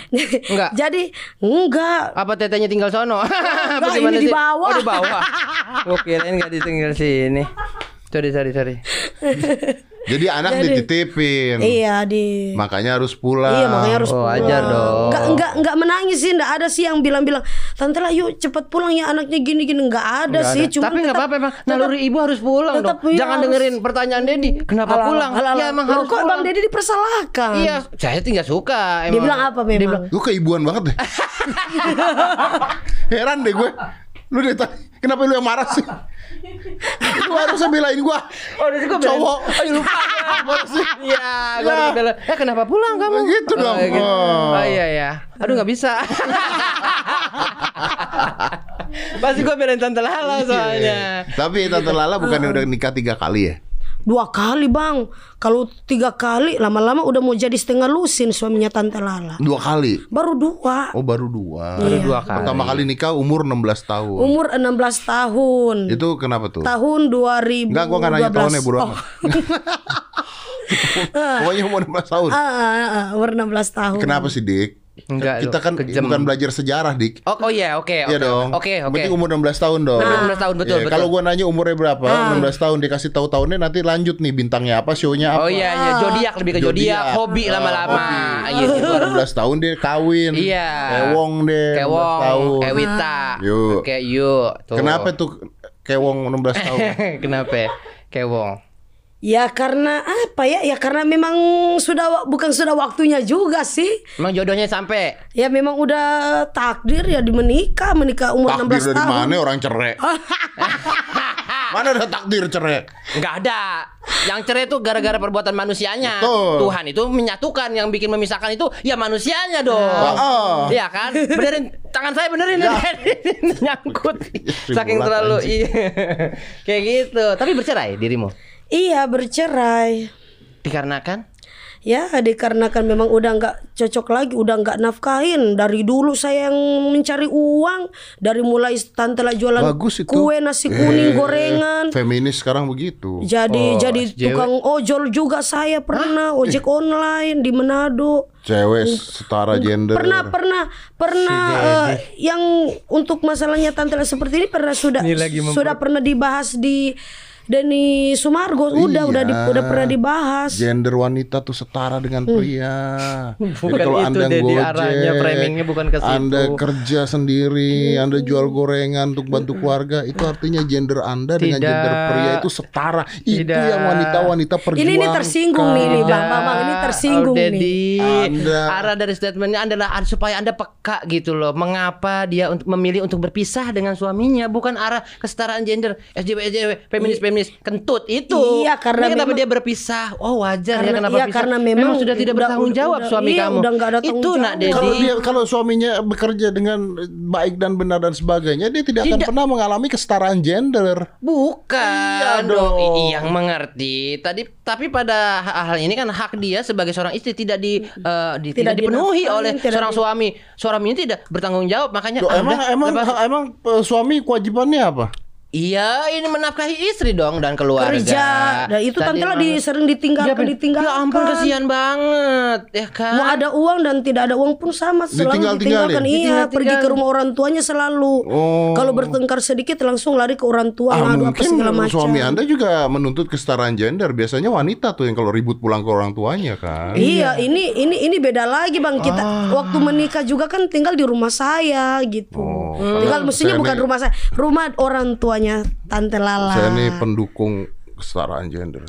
Enggak. jadi enggak. Apa tetenya tinggal sono? Enggak, ini di bawah. Oh, di bawah. Gue kirain enggak ditinggal sini. Sorry, sorry, sorry. Jadi anak dititipin. Iya di Makanya harus pulang. Iya makanya harus Oh, pulang. ajar dong. Enggak enggak enggak menangis sih, enggak ada sih yang bilang-bilang, "Tante lah yuk cepet pulang ya anaknya gini-gini." Enggak ada Nggak sih, ada. cuma Tapi nggak apa-apa emang naluri ibu harus pulang tetap dong. iya Jangan harus. dengerin pertanyaan Dedi. Kenapa pulang? ya emang harus kok pulang. Bang Dedi dipersalahkan. Iya, saya tidak suka. Dia emang. bilang apa memang? Dia bilang, Lu keibuan banget deh. Heran deh gue. Lu tadi, kenapa lu yang marah sih? Lu harusnya belain gua. Oh, dari gua Cowok. Ayo lupa. Gimana sih? Iya, gua Ya. bela. Eh, kenapa pulang kamu? Gitu dong. Oh, gitu. Oh. Oh, iya ya. Aduh nggak bisa. Pasti gua belain tante Lala soalnya. Tapi Tante Lala bukannya udah nikah tiga kali ya? Dua kali, Bang. Kalau tiga kali lama-lama udah mau jadi setengah lusin suaminya Tante Lala. Dua kali. Baru dua. Oh baru dua. Baru dua kali. Pertama kali nikah umur 16 tahun. Umur 16 tahun. Itu kenapa tuh? Tahun 2012. Enggak, gua nggak nanya tahunnya, bro. Oh. Pokoknya umur 16 tahun. Ah, ah, ah, umur 16 tahun. Kenapa sih, Dik? Enggak, Kita kan kejam. bukan belajar sejarah, Dik. Oh, oh iya, oke, oke. Iya dong. Oke, oke. Berarti umur 16 tahun dong. Umur 16 tahun, betul, Iya, betul. Kalau gua nanya umurnya berapa? 16 tahun dikasih tahu tahunnya nanti lanjut nih bintangnya apa, show-nya apa. Oh iya, iya, zodiak lebih ke zodiak, hobi Ah, lama-lama hobi. gitu. Umur 16 tahun dia kawin. Iya. Kewong deh. 16 Kewong, tahun. Ewita. Yuk. Oke, yuk. Tuh. Kenapa tuh Kewong 16 tahun? Kenapa? Kewong. Ya karena apa ya? Ya karena memang sudah bukan sudah waktunya juga sih. Emang jodohnya sampai? Ya memang udah takdir ya di menikah, menikah umur takdir 16 dari tahun. mana orang cerai? mana ada takdir cerai? Enggak ada. Yang cerai itu gara-gara perbuatan manusianya. Betul. Tuhan itu menyatukan, yang bikin memisahkan itu ya manusianya dong. Ah. Iya kan? Benerin tangan saya benerin nyangkut. Saking terlalu iya. Kayak gitu. Tapi bercerai dirimu. Iya bercerai. Dikarenakan Ya dikarenakan memang udah nggak cocok lagi, udah nggak nafkahin. Dari dulu saya yang mencari uang, dari mulai tante lah jualan Bagus itu. kue nasi kuning, Eh, gorengan. Feminis sekarang begitu. Jadi Oh, jadi SJW. tukang ojol juga saya pernah ojek online di Manado. Cewek setara gender. Pernah pernah pernah eh, yang untuk masalahnya tante lah seperti ini pernah sudah Ini lagi memper- sudah pernah dibahas di Denny Sumargo udah udah di- Iya. udah pernah dibahas. Gender wanita tuh setara dengan pria. Bukan Jadi kalau itu, anda Dedi, gojek, arahnya, framingnya bukan ke situ. Anda kerja sendiri, Anda jual gorengan untuk bantu keluarga, itu artinya gender Anda dengan Tidak. gender pria itu setara. Itu Tidak. yang wanita-wanita perjuangkan. Ini ini tersinggung nih, nih Bang Bang Bang, ini tersinggung oh, nih. Dedi. Anda. Arah dari statementnya adalah ad- supaya anda peka gitu loh. Mengapa dia untuk memilih untuk berpisah dengan suaminya, bukan arah kesetaraan gender, SJW SJW, feminis feminis, kentut itu. Iya, karena Ini kenapa memang- dia berpisah? Oh wajar ya Karena- kenapa iya, pisah? karena memang sudah tidak udah- bertanggung udah- jawab udah- suami iya, kamu. udah ada itu nak. Dedi. Kalau dia kalau suaminya bekerja dengan baik dan benar dan sebagainya, dia tidak, akan Tidak. pernah mengalami kesetaraan gender. Bukan Iya dong. dong. I- Yang mengerti. Tadi tapi pada hal ini kan hak dia sebagai seorang istri tidak di, eh, di- tidak, Tidak dipenuhi dinafkahi, oleh tidak seorang di- suami. Suaminya tidak bertanggung jawab makanya Loh, emang Anda emang lepas- emang eh, suami kewajibannya apa? Iya, ini menafkahi istri dong dan keluarga. Kerja. Dan itu Tadi tante lah di, sering ditinggalkan, Ya, ditinggalkan. Ya ampun kasihan banget, ya kan? Mau ada uang dan tidak ada uang pun sama selalu Ditinggal-tinggalin? ditinggalkan. Iya, Ditinggal-tinggalin. pergi ke rumah orang tuanya selalu. Oh. Kalau bertengkar sedikit langsung lari ke orang tua Ah, ngadu apa mungkin segala macam. suami Anda juga menuntut kesetaraan gender. Biasanya wanita tuh yang kalau ribut pulang ke orang tuanya kan. Iya, ini ini ini beda lagi bang kita Ah. waktu menikah juga kan tinggal di rumah saya gitu. Oh, tinggal kalau mestinya bukan rumah saya, rumah orang tuanya tante Lala. Saya nih pendukung kesetaraan gender.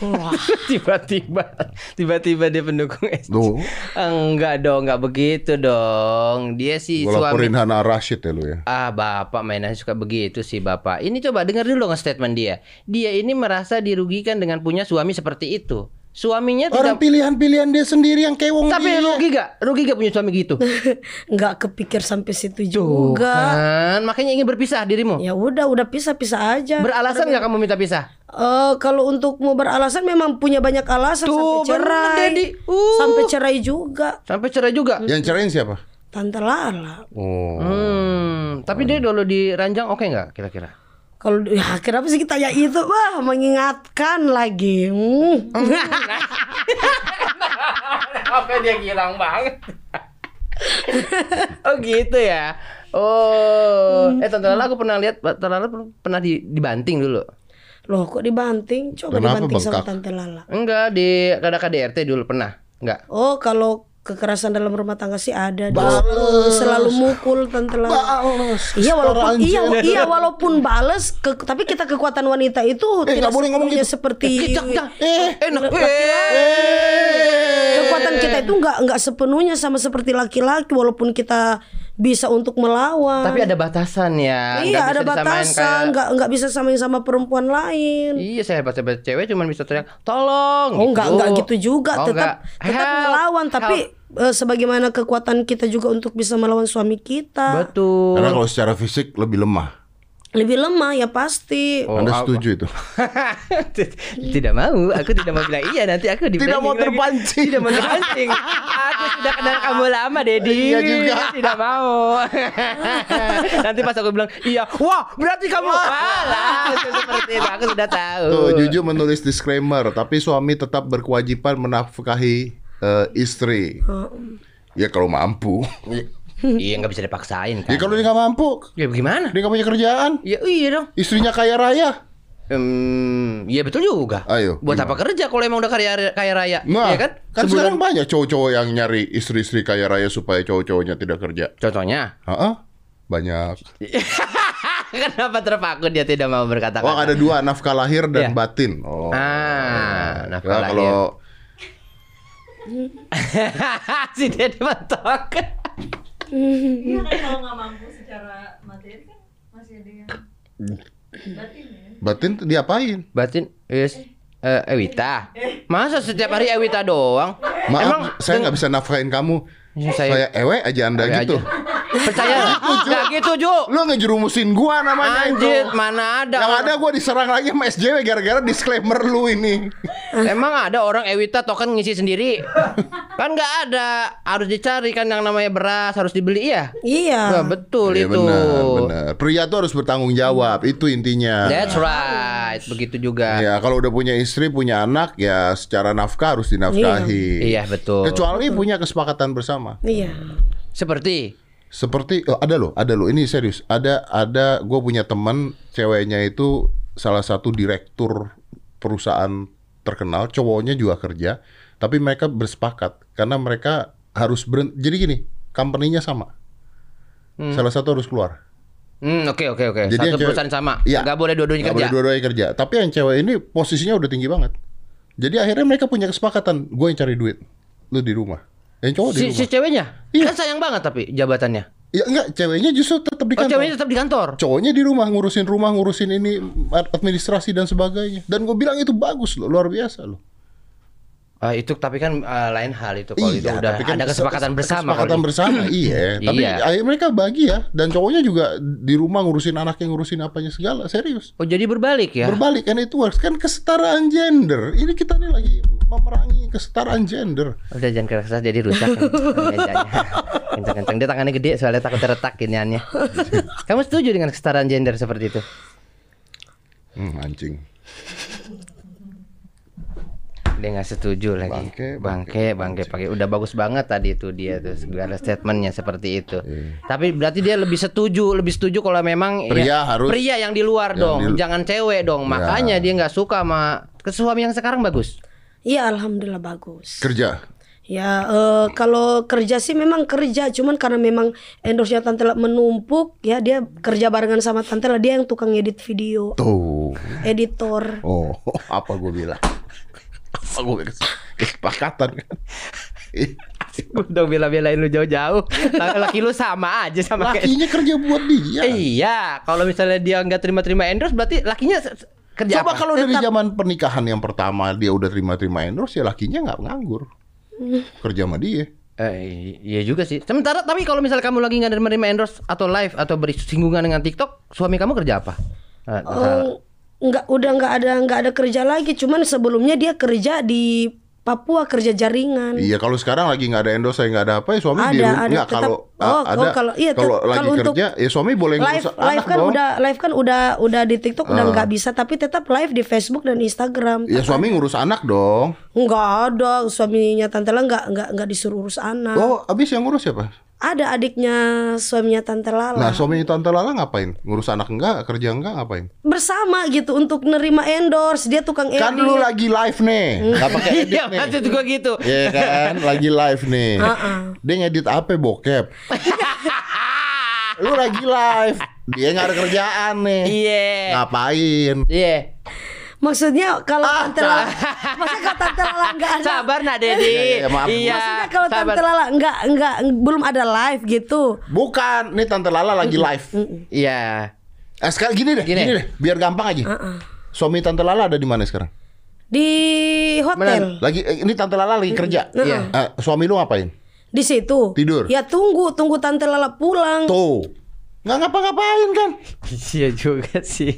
tiba-tiba tiba-tiba dia pendukung. Tuh. Enggak dong, enggak begitu dong. Dia sih Gue suami laporin Hana Rashid ya lu ya. Ah bapak mainnya suka begitu sih bapak Ini coba dengar dulu nge statement dia Dia ini merasa dirugikan dengan punya suami seperti itu suaminya Orang tidak pilihan-pilihan dia sendiri yang kewong tapi dia. rugi gak? Rugi gak punya suami gitu? nggak kepikir sampai situ Tuh juga. kan, makanya ingin berpisah dirimu. Ya udah, udah pisah-pisah aja. Beralasan nggak kamu minta pisah? Eh, kalau untuk mau beralasan memang punya banyak alasan Tuh, sampai bener, cerai. Uh. Sampai cerai juga. Sampai cerai juga. Yang ceraiin siapa? Tante Lala. Oh. Hmm, tapi dia dulu di ranjang oke nggak kira-kira? Kalau ya kenapa sih kita ya itu wah mengingatkan lagi. Hmm. Apa dia gilang banget? oh gitu ya. Oh, eh Tante Lala aku pernah lihat Tante Lala pernah di, dibanting dulu. Loh kok dibanting? Coba Kenapa dibanting sama bengkak? Tante Lala. Enggak di ada KDRT dulu pernah. Enggak. Oh kalau kekerasan dalam rumah tangga sih ada. Dia selalu mukul Lala. Iya walaupun iya iya walaupun bales ke- tapi kita kekuatan wanita itu Eh, nggak boleh ngomong gitu. seperti Eh, enak. kekuatan kita itu nggak nggak sepenuhnya sama seperti laki-laki walaupun kita bisa untuk melawan. Tapi ada batasan ya. iya Nggak ada batasan, kayak- nggak nggak bisa samain sama perempuan lain. Iya saya hebat hebat cewek cuman bisa teriak tolong. Oh nggak nggak gitu juga, Oh, tetap nggak. tetap Help, melawan. Tapi help. eh, sebagaimana kekuatan kita juga untuk bisa melawan suami kita betul. Karena kalau secara fisik lebih lemah. Lebih lemah ya pasti. Oh, Anda apa- setuju itu? tidak mau, aku tidak mau bilang iya nanti aku Tidak mau lagi. terpancing. Tidak mau terpancing. aku sudah kenal kamu lama, Dedi. Iya juga. Tidak mau. nanti pas aku bilang iya, wah berarti kamu kalah. Seperti itu, aku sudah tahu. Tuh, Juju menulis disclaimer, tapi suami tetap berkewajiban menafkahi eh, istri. Ya kalau mampu. Iya nggak bisa dipaksain kan. Ya kalau dia nggak mampu, Ya gimana? dia nggak punya kerjaan, Ya iya dong. istrinya kaya raya. Hmm, iya betul juga. Ayo, Buat gimana? apa kerja kalau emang udah kaya kaya raya? Nah, Iya kan? kan Sebulan- sekarang banyak cowok-cowok yang nyari istri-istri kaya raya supaya cowok-cowoknya tidak kerja. Contohnya? Heeh, banyak. Kenapa terpaku dia tidak mau berkata-kata? Oh, ada dua nafkah lahir dan batin. Oh. Ah, Nah, nafkah lahir. kalau si dia dimentok. Iya kan kalau nggak mampu secara materi kan masih ada yang batin ya. batin diapain? Batin, yes. Eh, Ewita. Masa setiap hari Ewita doang? Maaf, Emang saya nggak bisa nafkahin kamu. Ya, saya... saya- ewe aja anda Ewe gitu. aja. Percaya nggak gitu Ju? Lu ngejerumusin gua namanya Anjir, itu. mana ada? Yang orang- ada gua diserang lagi sama SJW gara-gara disclaimer lu ini. Emang ada orang Ewita token ngisi sendiri? kan nggak ada, harus dicari kan yang namanya beras harus dibeli ya. Iya. Nah, betul Iya itu. benar, benar. Pria tuh harus bertanggung jawab, itu intinya. That's right, begitu juga. Ya, kalau udah punya istri, punya anak, ya secara nafkah harus dinafkahi. Iya betul. Kecuali punya kesepakatan bersama. Iya. Seperti Seperti oh, ada loh, ada loh. Ini serius. Ada ada gue punya teman ceweknya itu salah satu direktur perusahaan terkenal, cowoknya juga kerja, tapi mereka bersepakat karena mereka harus berhenti. Jadi gini, company-nya sama. Salah satu harus keluar. Hmm, oke oke oke. Jadi yang Satu cewek- perusahaan sama. Iya. Nggak boleh dua-duanya kerja. boleh dua-duanya kerja. Tapi yang cewek ini posisinya udah tinggi banget. Jadi akhirnya mereka punya kesepakatan, gue yang cari duit, lu di rumah. Yang cowok di si, rumah. si ceweknya? Iya. Kan sayang banget tapi jabatannya. Ya enggak, ceweknya justru tetap di Oh, kantor. ceweknya tetap di kantor. Cowoknya di rumah ngurusin rumah, ngurusin ini administrasi dan sebagainya. Dan gue bilang itu bagus loh, luar biasa loh. Ah, itu tapi kan ah, lain hal itu kalau itu Iya, udah tapi kan ada kesepakatan bersama. Kesepakatan kalau di- bersama, iya. Tapi Iya. akhirnya mereka bagi ya. Dan cowoknya juga di rumah ngurusin anaknya, ngurusin apanya segala. Serius. Oh jadi berbalik ya? Berbalik kan itu works kan kesetaraan gender. Ini kita nih lagi memerangi kesetaraan gender. Udah jangan keras jadi rusak kan mejanya. Kencang-kencang dia tangannya gede soalnya takut retak giniannya. Kamu setuju dengan kesetaraan gender seperti itu? Hmm, anjing. Dia nggak setuju lagi. Bangke, bangke, bangke, pakai. Udah bagus banget tadi itu dia tuh segala statementnya seperti itu. Iya. Tapi berarti dia lebih setuju, lebih setuju kalau memang Pria ya, harus- pria yang di luar yang dong, di- jangan cewek dong. Ya. Makanya dia nggak suka sama ke suami yang sekarang bagus. Iya alhamdulillah bagus. Kerja. Ya eh, kalau kerja sih memang kerja, cuman karena memang endorse-nya Tante La menumpuk, ya dia kerja barengan sama Tante La, dia yang tukang edit video, Tuh. editor. Oh, apa gue bilang? Apa gue kesepakatan kan? Udah bela-belain lu jauh-jauh. Laki lu sama aja sama kayak Lakinya kerja buat dia. Iya, kalau misalnya dia nggak terima-terima endorse berarti lakinya Kerja Coba apa? kalau dari zaman pernikahan yang pertama dia udah terima-terima endorse ya lakinya nggak nganggur. Kerja sama dia. Eh, iya juga sih. Sementara tapi kalau misalnya kamu lagi nggak menerima endorse atau live atau bersinggungan dengan TikTok, suami kamu kerja apa? Eh, Oh, nggak udah nggak ada nggak ada kerja lagi cuman sebelumnya dia kerja di Papua kerja jaringan Iya kalau sekarang lagi nggak ada endorse nggak ada apa ya suami Ada, di rumah. ada, Nggak, tetap- kalau oh, a- ada oh, kalau- iya, kalau lagi kalau kerja ya suami boleh live ngurus live anak kan dong. udah live kan udah udah di TikTok udah Ah. nggak bisa tapi tetap live di Facebook dan Instagram Ya suami ngurus anak dong. nggak ada suaminya tante Lala nggak nggak nggak disuruh urus anak Oh, abis yang ngurus siapa? Ada adiknya suaminya tante Lala Nah, suami tante Lala ngapain? Ngurus anak enggak? Kerja enggak? Ngapain? bersama gitu untuk nerima endorse dia tukang Kan edit lu lagi live nih, nggak pakai edit Iya, nih. maksud gua gitu. Iya kan, lagi live nih. Dia ngedit apa bokep? lu lagi live, dia nggak ada kerjaan nih. Iya. Ngapain? Iya. Maksudnya kalau Ah, tante Lala maksudnya kalau tante Lala nggak ada Sabar nak Dedi. Iya, iya, maaf. Iya. Maksudnya kalau sabar. Tante Lala enggak enggak belum ada live gitu. Bukan, nih tante Lala lagi live. Iya. Eh, sekarang gini deh, Gini. gini. deh, biar gampang aja. Suami tante Lala ada di mana sekarang? Di hotel. Lagi eh, ini tante Lala lagi kerja. Iya. Eh, suami lu ngapain? Di situ. Tidur. Ya tunggu, tunggu Tante Lala pulang. Tuh. Nggak ngapa-ngapain kan? Iya juga sih.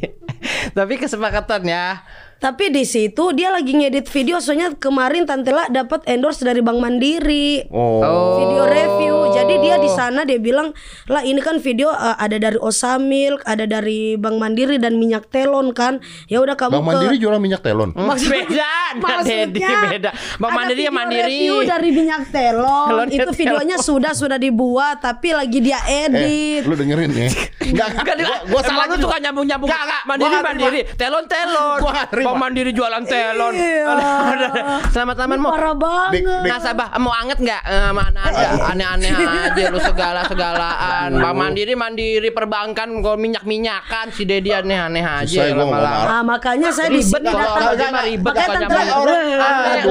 Tapi kesepakatannya Tapi di situ dia lagi ngedit video soalnya kemarin Tante Lala dapat endorse dari Bank Mandiri. Oh. Video review. Jadi dia di sana dia bilang, "Lah ini kan video uh, ada dari Osamil, ada dari Bank Mandiri dan minyak telon kan. Ya udah kamu Bang Mandiri jualan minyak telon. Maksud- beda, Nak Dedi Maksudnya beda. Bang ada Mandiri ya video mandiri. review dari minyak telon. Telon itu telon. videonya sudah sudah dibuat tapi lagi dia Eh, edit. lu dengerin ya. Enggak, Enggak, gua, gua salah lu suka nyambung-nyambung. Enggak, enggak. Mandiri mandiri, telon telon. Gua Bang Mandiri jualan telon. Iya. Selamat teman mau. Parah banget. Nasabah mau anget nggak? Eh, mana ada aneh-aneh aja lu segala-segalaan. Bang Mandiri mandiri perbankan kok minyak-minyakan si Dedi aneh-aneh aja lama-lama. Ah, makanya saya di Ribet sini kalau datang. ribet kalau nyambung.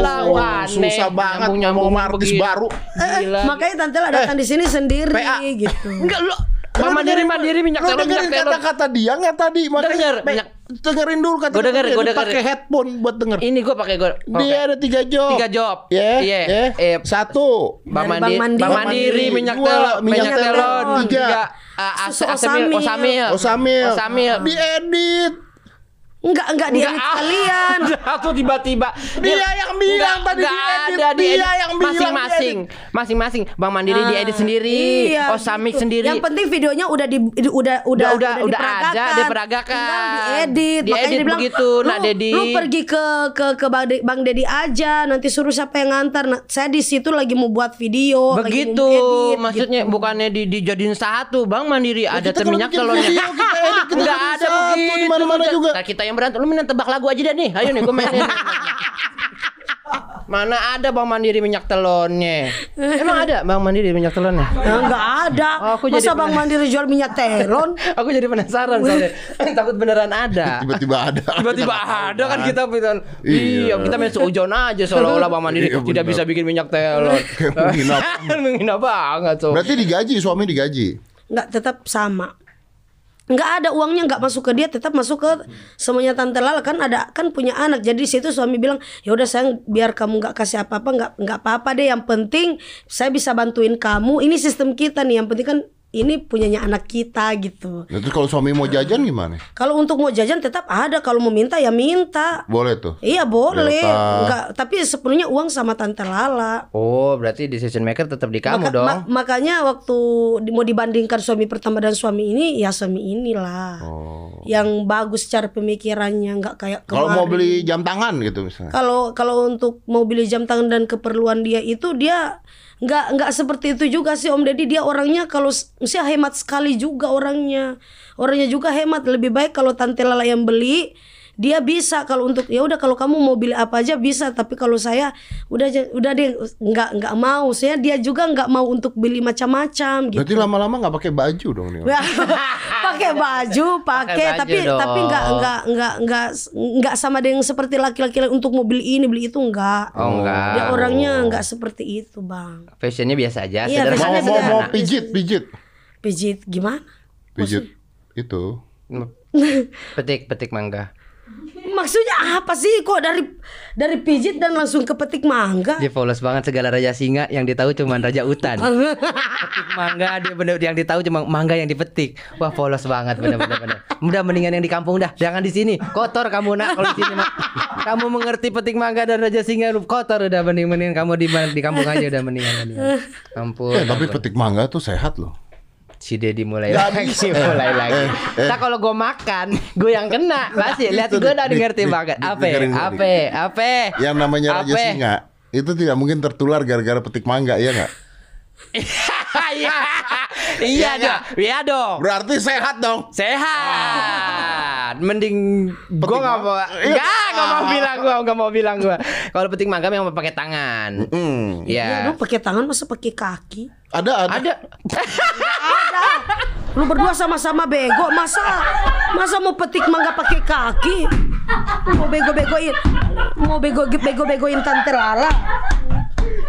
Lah, aneh. susah banget sama artis baru. Gila. Makanya Tante Lala datang di sini sendiri gitu. Enggak lu Bang Mandiri mandiri minyak telon minyak dengerin telon. kata-kata dia nggak tadi? Makanya Denger, minyak- dengerin dulu kata Gua denger, gua denger. Pakai headphone buat denger. Ini gua pakai gua. Dia ada tiga job. Tiga job. Ya, Iya. ya. Eh, Satu. Bang Mandiri, Bang Mandiri. Bang Mandiri minyak telon, minyak minyak telon, telon. tiga, asamil, Osamil. osamil, Osamil. osamil. Diedit. Enggak enggak di edit ah. sekalian. Atau tiba-tiba Dia yang bilang tadi nggak diedit. ada Dia diedit. yang bilang masing-masing, masing-masing. Bang Mandiri diedit sendiri, Iya, Osamik gitu. sendiri. Yang penting videonya udah di di- udah udah udah udah ada, diperagakan. Tinggal diedit. Diedit Makanya dia bilang, begitu, Nak "Lu- Dedi." Lu pergi ke ke ke Bang, De- Bang Dedi aja, nanti suruh siapa yang ngantar. Nah, saya di situ lagi mau buat video, Begitu, edit, maksudnya gitu. bukannya di, dijadiin satu, Bang Mandiri ada kita kalau minyak telurnya. Enggak ada begitu. di mana-mana juga. Nah, kita yang berantem, lu main tebak lagu aja deh nih. Ayo nih, gue mainin. Mana ada Bang Mandiri minyak telonnya? Emang ada Bang Mandiri minyak telonnya? Nah, enggak ada. Oh, aku Masa jadi Bang Mandiri jual minyak telon? Aku jadi penasaran soalnya. Takut beneran ada. Tiba-tiba ada. Tiba-tiba ada kan kita bilang, Iya. iya kita main seujon aja seolah-olah Bang Mandiri Iya, tidak bisa bikin minyak telon. Kayak menghina banget. Menghina banget tuh. Berarti digaji, suami digaji. Enggak tetap sama. Enggak ada uangnya enggak masuk ke dia, tetap masuk ke semuanya tante Lala kan ada kan punya anak. Jadi di situ suami bilang, "Ya udah sayang, biar kamu enggak kasih apa-apa, enggak enggak apa-apa deh. Yang penting saya bisa bantuin kamu. Ini sistem kita nih. Yang penting kan ini punyanya anak kita gitu. Nah, terus kalau suami mau jajan gimana? Kalau untuk mau jajan tetap ada, kalau mau minta ya minta. Boleh tuh. Iya boleh, enggak, tapi sepenuhnya uang sama tante Lala. Oh, berarti decision maker tetap di kamu Maka- dong. ma- makanya waktu di- mau dibandingkan suami pertama dan suami ini, ya suami inilah Oh. yang bagus cara pemikirannya, nggak kayak Kalau mau beli jam tangan gitu misalnya. Kalau kalau untuk mau beli jam tangan dan keperluan dia itu dia nggak nggak seperti itu juga sih Om Deddy. Dia orangnya kalau mesti hemat sekali juga orangnya. Orangnya juga hemat. Lebih baik kalau tante Lala yang beli dia bisa kalau untuk ya udah kalau kamu mau beli apa aja bisa tapi kalau saya udah udah deh nggak nggak mau saya dia juga nggak mau untuk beli macam-macam gitu Berarti lama-lama nggak pakai baju dong nih. Ya, pakai baju pakai tapi dong. tapi nggak nggak nggak nggak nggak sama dengan seperti laki-laki lain untuk mau beli ini beli itu nggak Oh, enggak. dia orangnya nggak seperti itu bang Fashionnya biasa aja, Iya. Mau mau mau pijit pijit pijit gimana pijit itu. Petik, petik mangga. Maksudnya apa sih kok dari dari pijit dan langsung ke petik mangga? Dia polos banget segala raja singa yang dia tahu cuma raja utan. petik mangga dia bener yang dia tahu cuma mangga yang dipetik. Wah polos banget bener-bener. bener. Udah mendingan yang di kampung dah, jangan di sini. Kotor kamu nak kalau di sini nak. Kamu mengerti petik mangga dan raja singa lu kotor udah mending mendingan kamu di di kampung aja udah mendingan. mendingan. Ampun. Eh, tapi ampun. petik mangga tuh sehat loh. Si Dedi mulai lagi, mulai lagi. Nah kalau gue makan, gue yang kena pasti. Lihat gue udah di- ngerti banget. Apa, gua, apa, apa? Yang namanya raja singa itu tidak mungkin tertular gara-gara petik mangga ya nggak? Iya, iya dong, iya dong. Berarti sehat dong. Sehat. Mending gue nggak mau. Iya. nggak nggak mau bilang gue, nggak mau bilang gue. Kalau petik mangga memang pakai tangan. Ya Iya. dong pakai tangan masa pakai kaki? Ada ada. Ada. Lu berdua sama-sama bego, masa masa mau petik mangga pakai kaki? Mau bego-begoin, mau bego bego-begoin tante Lala.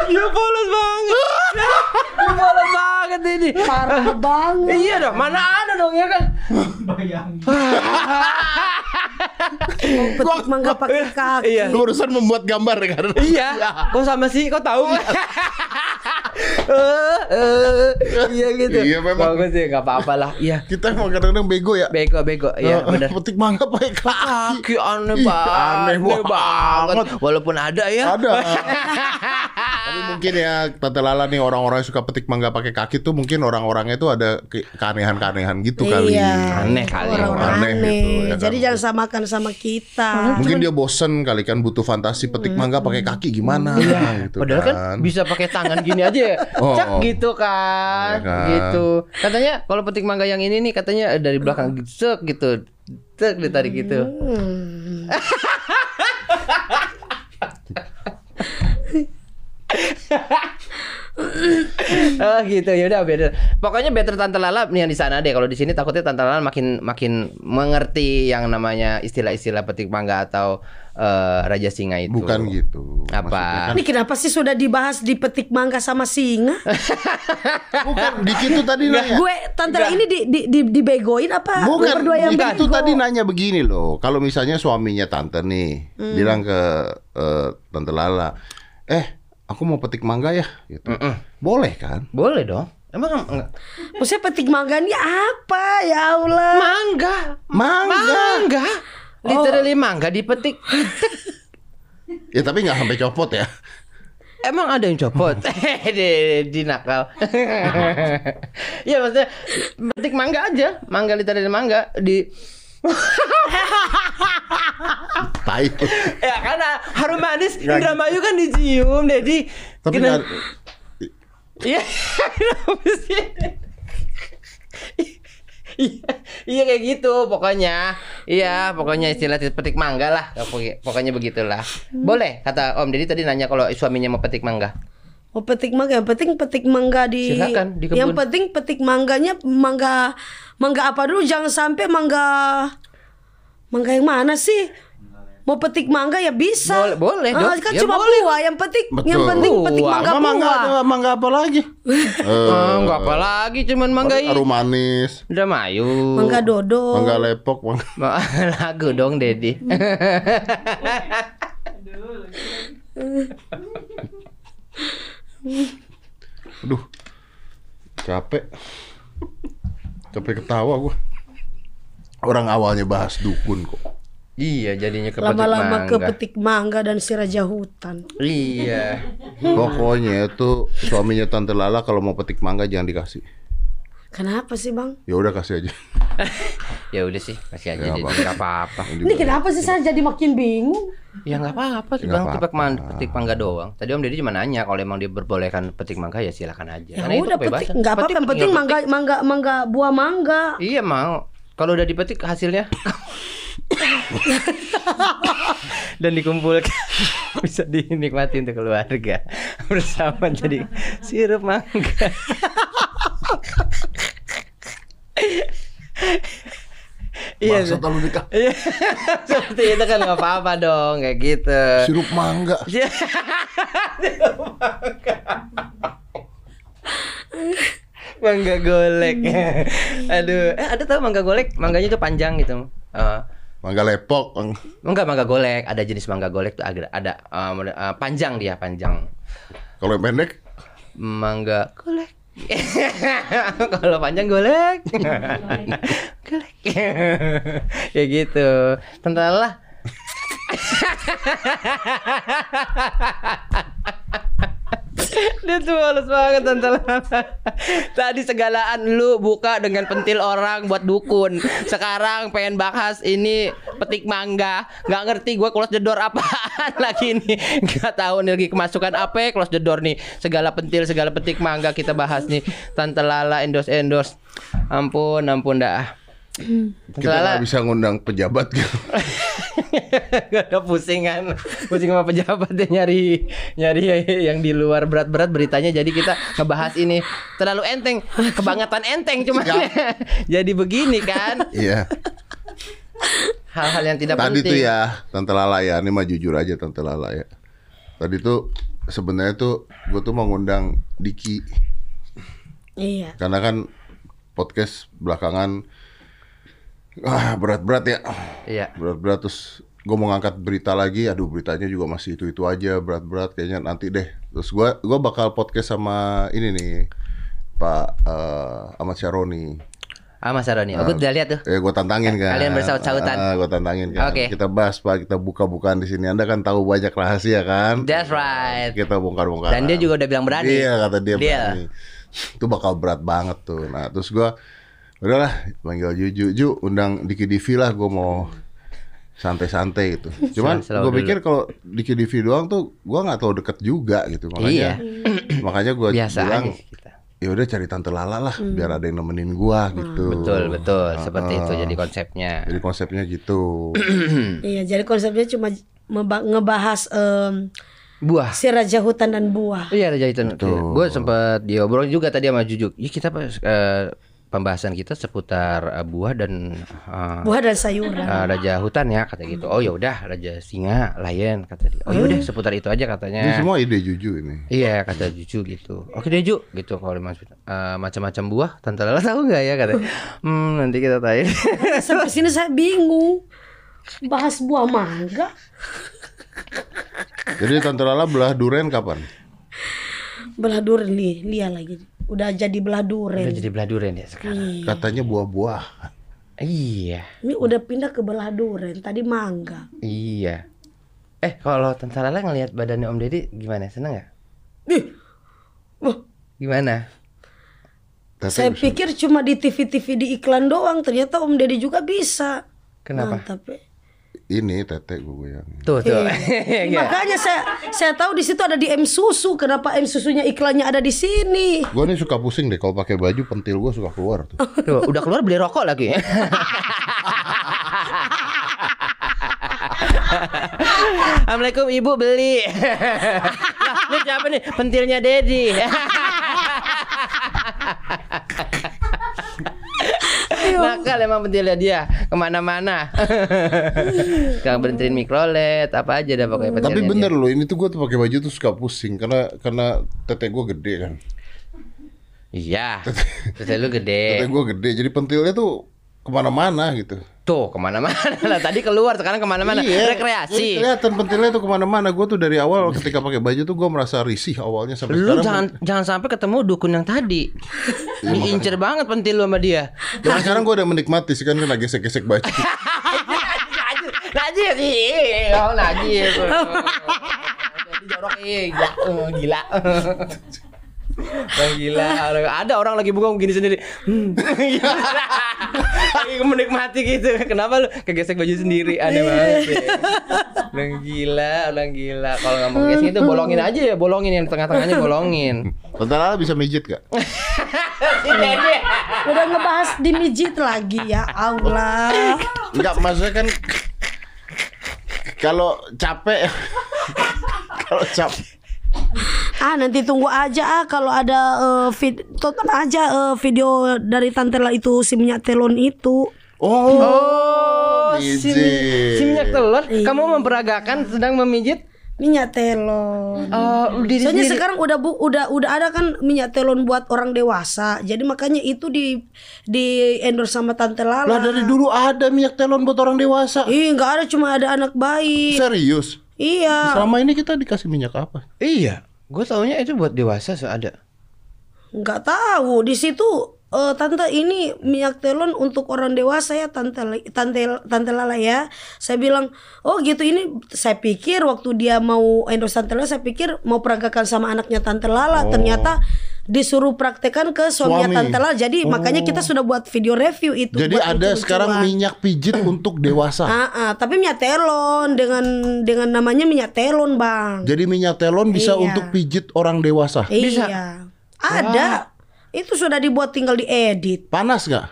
Ya polos banget. Ya polos banget ini. Parah banget. Iya dong, mana ada dong ya kan? Mau petik mangga pakai kaki. Iya. Urusan membuat gambar ya kan? Iya, kok sama sih? Kok tahu? Eh, eh, iya gitu. Iya, memang. Bagus sih, nggak apa-apa lah. Iya. Kita emang kadang-kadang bego ya. Bego, bego. Iya, Eh, benar. Petik mangga pakai kaki. Aneh banget. aneh banget. Walaupun ada ya. Ada. Tapi mungkin ya Tante Lala nih orang-orang yang suka petik mangga pakai kaki tuh mungkin orang-orangnya tuh ada ke- keanehan-keanehan gitu kali. Iya. Aneh kali. Orang-orang Aneh aneh. gitu, ya kan? Jadi jangan samakan sama kita. Mungkin dia bosen kali kan butuh fantasi petik mangga pakai kaki gimana gitu Padahal kan bisa pakai tangan gini aja ya. Oh. Cak gitu kan. Iya kan. Gitu. Katanya kalau petik mangga yang ini nih katanya dari belakang sek gitu. Tek ditarik gitu. Hmm. oh gitu ya udah beda. Pokoknya better Tante Lala nih yang di sana deh. Kalau di sini takutnya Tante Lala makin makin mengerti yang namanya istilah-istilah petik mangga atau eh, raja singa itu. Bukan gitu. Apa? Kan- Ini kenapa sih sudah dibahas di petik mangga sama singa? bukan Diki tuh tadi nanya. Gue tante ini di, di, di, dibegoin apa? Bukan, berdua yang itu bego? tadi nanya begini loh. Kalau misalnya suaminya tante nih bilang ke eh, tante Lala, eh aku mau petik mangga ya, gitu. Boleh kan? Boleh dong. Emang enggak? Maksudnya petik mangga ini apa? Ya Allah. Mangga. Mangga. Mangga. Literally mangga dipetik. Ya tapi nggak sampai copot ya. Emang ada yang copot? di, di nakal. Iya maksudnya petik mangga aja, mangga literally mangga di Tai. ya karena harum manis Indramayu kan dicium Dedi. Tapi Kena- Iya. Iya, iya kayak gitu pokoknya. Iya, pokoknya istilah petik mangga lah. Pokoknya- Pokoknya begitulah. Boleh kata Om Deddy tadi nanya kalau suaminya mau petik mangga. Mau petik mangga, yang penting petik mangga di Silakan, di kebun. Yang penting petik mangganya mangga mangga apa dulu jangan sampai mangga mangga yang mana sih? Mau petik mangga ya bisa. Boleh- boleh, Ah, kan Ya cuma boleh. buah yang petik Betul. yang penting petik Buah. mangga Emang mangga buah. ada mangga apa lagi? Enggak apa lagi cuman mangga ini. Harum manis, Indramayu. Mangga dodo. mangga lepok, mangga. Ma- Lagu dong Dedi. Aduh, capek. Capek ketawa gua. Orang awalnya bahas dukun kok. Iya jadinya ke petik Lama-lama ke mangga. petik mangga dan si raja hutan. Iya. Pokoknya itu suaminya Tante Lala kalau mau petik mangga jangan dikasih. Kenapa sih bang? Ya udah kasih aja. Ya udah sih, kasih aja Ya, apa. nggak apa-apa. Ini kenapa sih saya jadi makin bingung? Ya nggak apa-apa sih bang, petik, man, petik mangga doang. Tadi Om Deddy cuma nanya kalau emang dia berbolehkan petik mangga ya silakan aja. Ya Karena itu udah petik, kebebasan. nggak apa-apa. Yang Petik, penting mangga, petik. mangga, mangga, buah mangga. Iya mau. Kalau udah dipetik hasilnya dan dikumpulkan bisa dinikmati untuk keluarga bersama jadi sirup mangga. Iya, Bangsat lu nikah. iya. seperti itu kan nggak apa-apa dong kayak gitu. Sirup mangga. Iya. mangga golek. Aduh, eh ada tau mangga golek? Mangganya tuh panjang gitu. Eh, Mangga lepok. Enggak mangga golek, ada jenis mangga golek tuh agak ada eh, model- eh, panjang dia, panjang. Kalau yang pendek Mangga golek. Kalau panjang golek. golek. ya gitu. Tentara Dia tuh males banget Tante Lala. Tadi segalaan lu buka dengan pentil orang buat dukun. Sekarang pengen bahas ini petik mangga. Nggak ngerti gue close the door apaan lagi ini. Nggak tahu nih lagi kemasukan apa close the door nih. Segala pentil, segala petik mangga kita bahas nih. Tante Lala endorse endorse. Ampun, ampun dah. Tante kita Lala. nggak bisa ngundang pejabat gitu. Gak ada pusingan. Pusing sama pejabat dia nyari Nyari yang di luar berat-berat beritanya. Jadi kita ngebahas ini Terlalu enteng. Kebangetan enteng cuman Jadi begini kan. Iya. Hal-hal yang tidak Tadi penting. tuh ya, Tante Lala ya, ini mah jujur aja Tante Lala ya. Tadi tuh sebenarnya tuh gue tuh mau ngundang Diki. Iya. karena kan podcast belakangan ah berat-berat ya. Iya Berat-berat terus gue mau ngangkat berita lagi, aduh beritanya juga masih itu-itu aja berat-berat kayaknya nanti deh. Terus gua gua bakal podcast sama ini nih Pak eh, Ahmad Syaroni. Ah Mas Aroni Aku udah lihat tuh Eh, gue tantangin kan. Kalian bersaut-sautan. Ah, gue tantangin kan. Oke. Kita bahas pak, kita buka-bukaan di sini. Anda kan tahu banyak rahasia kan. That's right Kita bongkar-bongkar. Dan dia juga udah bilang berani Iya kata dia Deal. berani. Itu bakal berat banget tuh. Nah terus gue, udahlah panggil Juju, Ju, undang Diki Divi lah. Gue mau santai-santai gitu. Cuman gue pikir kalau Diki Divi doang tuh, gue nggak tahu deket juga gitu. Makanya, makanya gue Iya. Bilang, ya udah cari tante Lala lah, biar ada yang nemenin gua gitu. Betul betul Seperti itu jadi konsepnya Jadi konsepnya gitu. Iya, jadi konsepnya cuma ngebahas em, Buah si raja hutan dan buah. Iya Raja itu. Gue sempat diobrolin juga tadi sama Jujuk. Ya kita pas eh, pembahasan kita seputar eh, buah dan eh, Buah dan sayuran. eh, raja hutan ya kata gitu. Oh ya udah raja singa, lion kata dia. Oh ya udah seputar itu aja Ini katanya. semua ide Juju ini. Iya kata Juju gitu. Oke deh Ju gitu kalau mas eh, macam-macam buah. Tante Lala tahu nggak ya kata. Hmm nanti kita tanya. Sampai sini saya bingung. Bahas buah mangga. Jadi tante Lala belah duren kapan? Belah duren li, lia lagi. Udah jadi belah duren. Udah jadi belah durian ya sekarang. Katanya buah-buah. Iya Ini udah pindah ke belah duren. Tadi mangga. iya. Eh kalau Tante Lala ngelihat badannya Om Deddy gimana? Seneng nggak? Ih, wah, Gimana? Tete saya bisa- pikir cuma di TV-TV di iklan doang. Ternyata Om Deddy juga bisa. Kenapa? Mantap. ya. Ini tete gue goyang. Tuh tuh. Iya. Iya. Makanya saya saya tahu di situ ada di M susu. Kenapa M susunya iklannya ada di sini? Gue nih suka pusing deh kalau pakai baju pentil gue suka keluar tuh. Tuh, udah keluar beli rokok lagi. Assalamualaikum ibu beli. Ini siapa nih? Pentilnya Dedi. Nakal emang pentilnya dia ke mana-mana. Sekarang berhentiin mikrolet apa aja dah pokoknya pentilnya. Tapi dia. bener loh ini tuh gue tuh pakai baju tuh suka pusing karena karena tete gue gede kan. Iya. Lu Tete gede. gue gede jadi pentilnya tuh ke mana-mana gitu. Tuh ke mana-mana lah. Tadi keluar sekarang ke mana-mana. Iya, Rekreasi. kelihatan pentilnya tuh ke mana-mana. Gue tuh dari awal ketika pakai baju tuh gue merasa risih awalnya sampai Lu sekarang. jangan jangan sampai ketemu dukun yang tadi. Diincer banget pentil lu sama dia. Dan sekarang gue udah menikmati sih kan kena gesek-gesek baju. Najib sih, oh Najib. Jadi jorok eh gila, eh, gila. Ada orang lagi bengong gini sendiri. Hmm. lagi menikmati gitu. Kenapa lu kegesek baju sendiri? Aneh banget. sih. Orang gila, orang gila. Kalau nggak mau gesek itu bolongin aja ya, bolongin yang tengah-tengahnya bolongin. Tante Lala bisa mijit gak? Udah ngebahas dimijit lagi ya Allah. Enggak maksudnya kan kalau capek kalau capek Ah nanti tunggu aja ah kalau ada eh, vid- tonton aja eh, video dari Tante lah itu si minyak telon itu. oh, Oh, si, si minyak telur, kamu memperagakan sedang memijit minyak telon. Oh, diri Soalnya sendiri. sekarang udah bu, udah udah ada kan minyak telon buat orang dewasa. Jadi makanya itu di di endorse sama Tante Lala. Lah dari dulu ada minyak telon buat orang dewasa. Ih, nggak ada cuma ada anak bayi. Serius? Iya. Selama ini kita dikasih minyak apa? Iya. Gue taunya itu buat dewasa so ada. nggak tahu di situ eh, tante ini minyak telon untuk orang dewasa ya tante tante tante Lala ya. Saya bilang oh gitu ini saya pikir waktu dia mau endorse tante Lala saya pikir mau peragakan sama anaknya tante Lala. Ternyata disuruh praktekan ke suaminya Suami. tante Lala. Jadi makanya kita sudah buat video review itu Jadi buat ada sekarang minyak pijit untuk dewasa. Ah, ah, tapi minyak telon dengan dengan namanya minyak telon bang. Jadi minyak telon bisa Iya. untuk pijit orang dewasa. iya. Ada itu sudah dibuat tinggal diedit Panas nggak?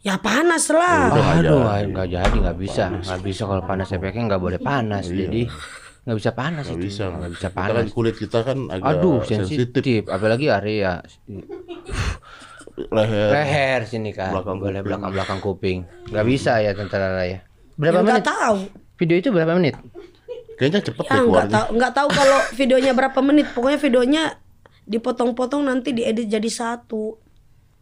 Ya panas lah. Aduh, nggak jadi, nggak bisa, nggak bisa kalau panas efeknya nggak boleh panas, jadi nggak bisa panas Nggak itu, bisa. nggak bisa Kita kan panas. kulit kita kan agak Aduh, sensitif. sensitif, apalagi area Leher. leher sini kan, Belakang boleh kuping. belakang belakang kuping, nggak bisa ya tante Lala ya. Berapa Ya, menit? nggak tahu. Video itu berapa menit? Kayaknya cepet Ya deh nggak tahu nggak tahu kalau videonya berapa menit. Pokoknya videonya dipotong-potong nanti diedit jadi satu.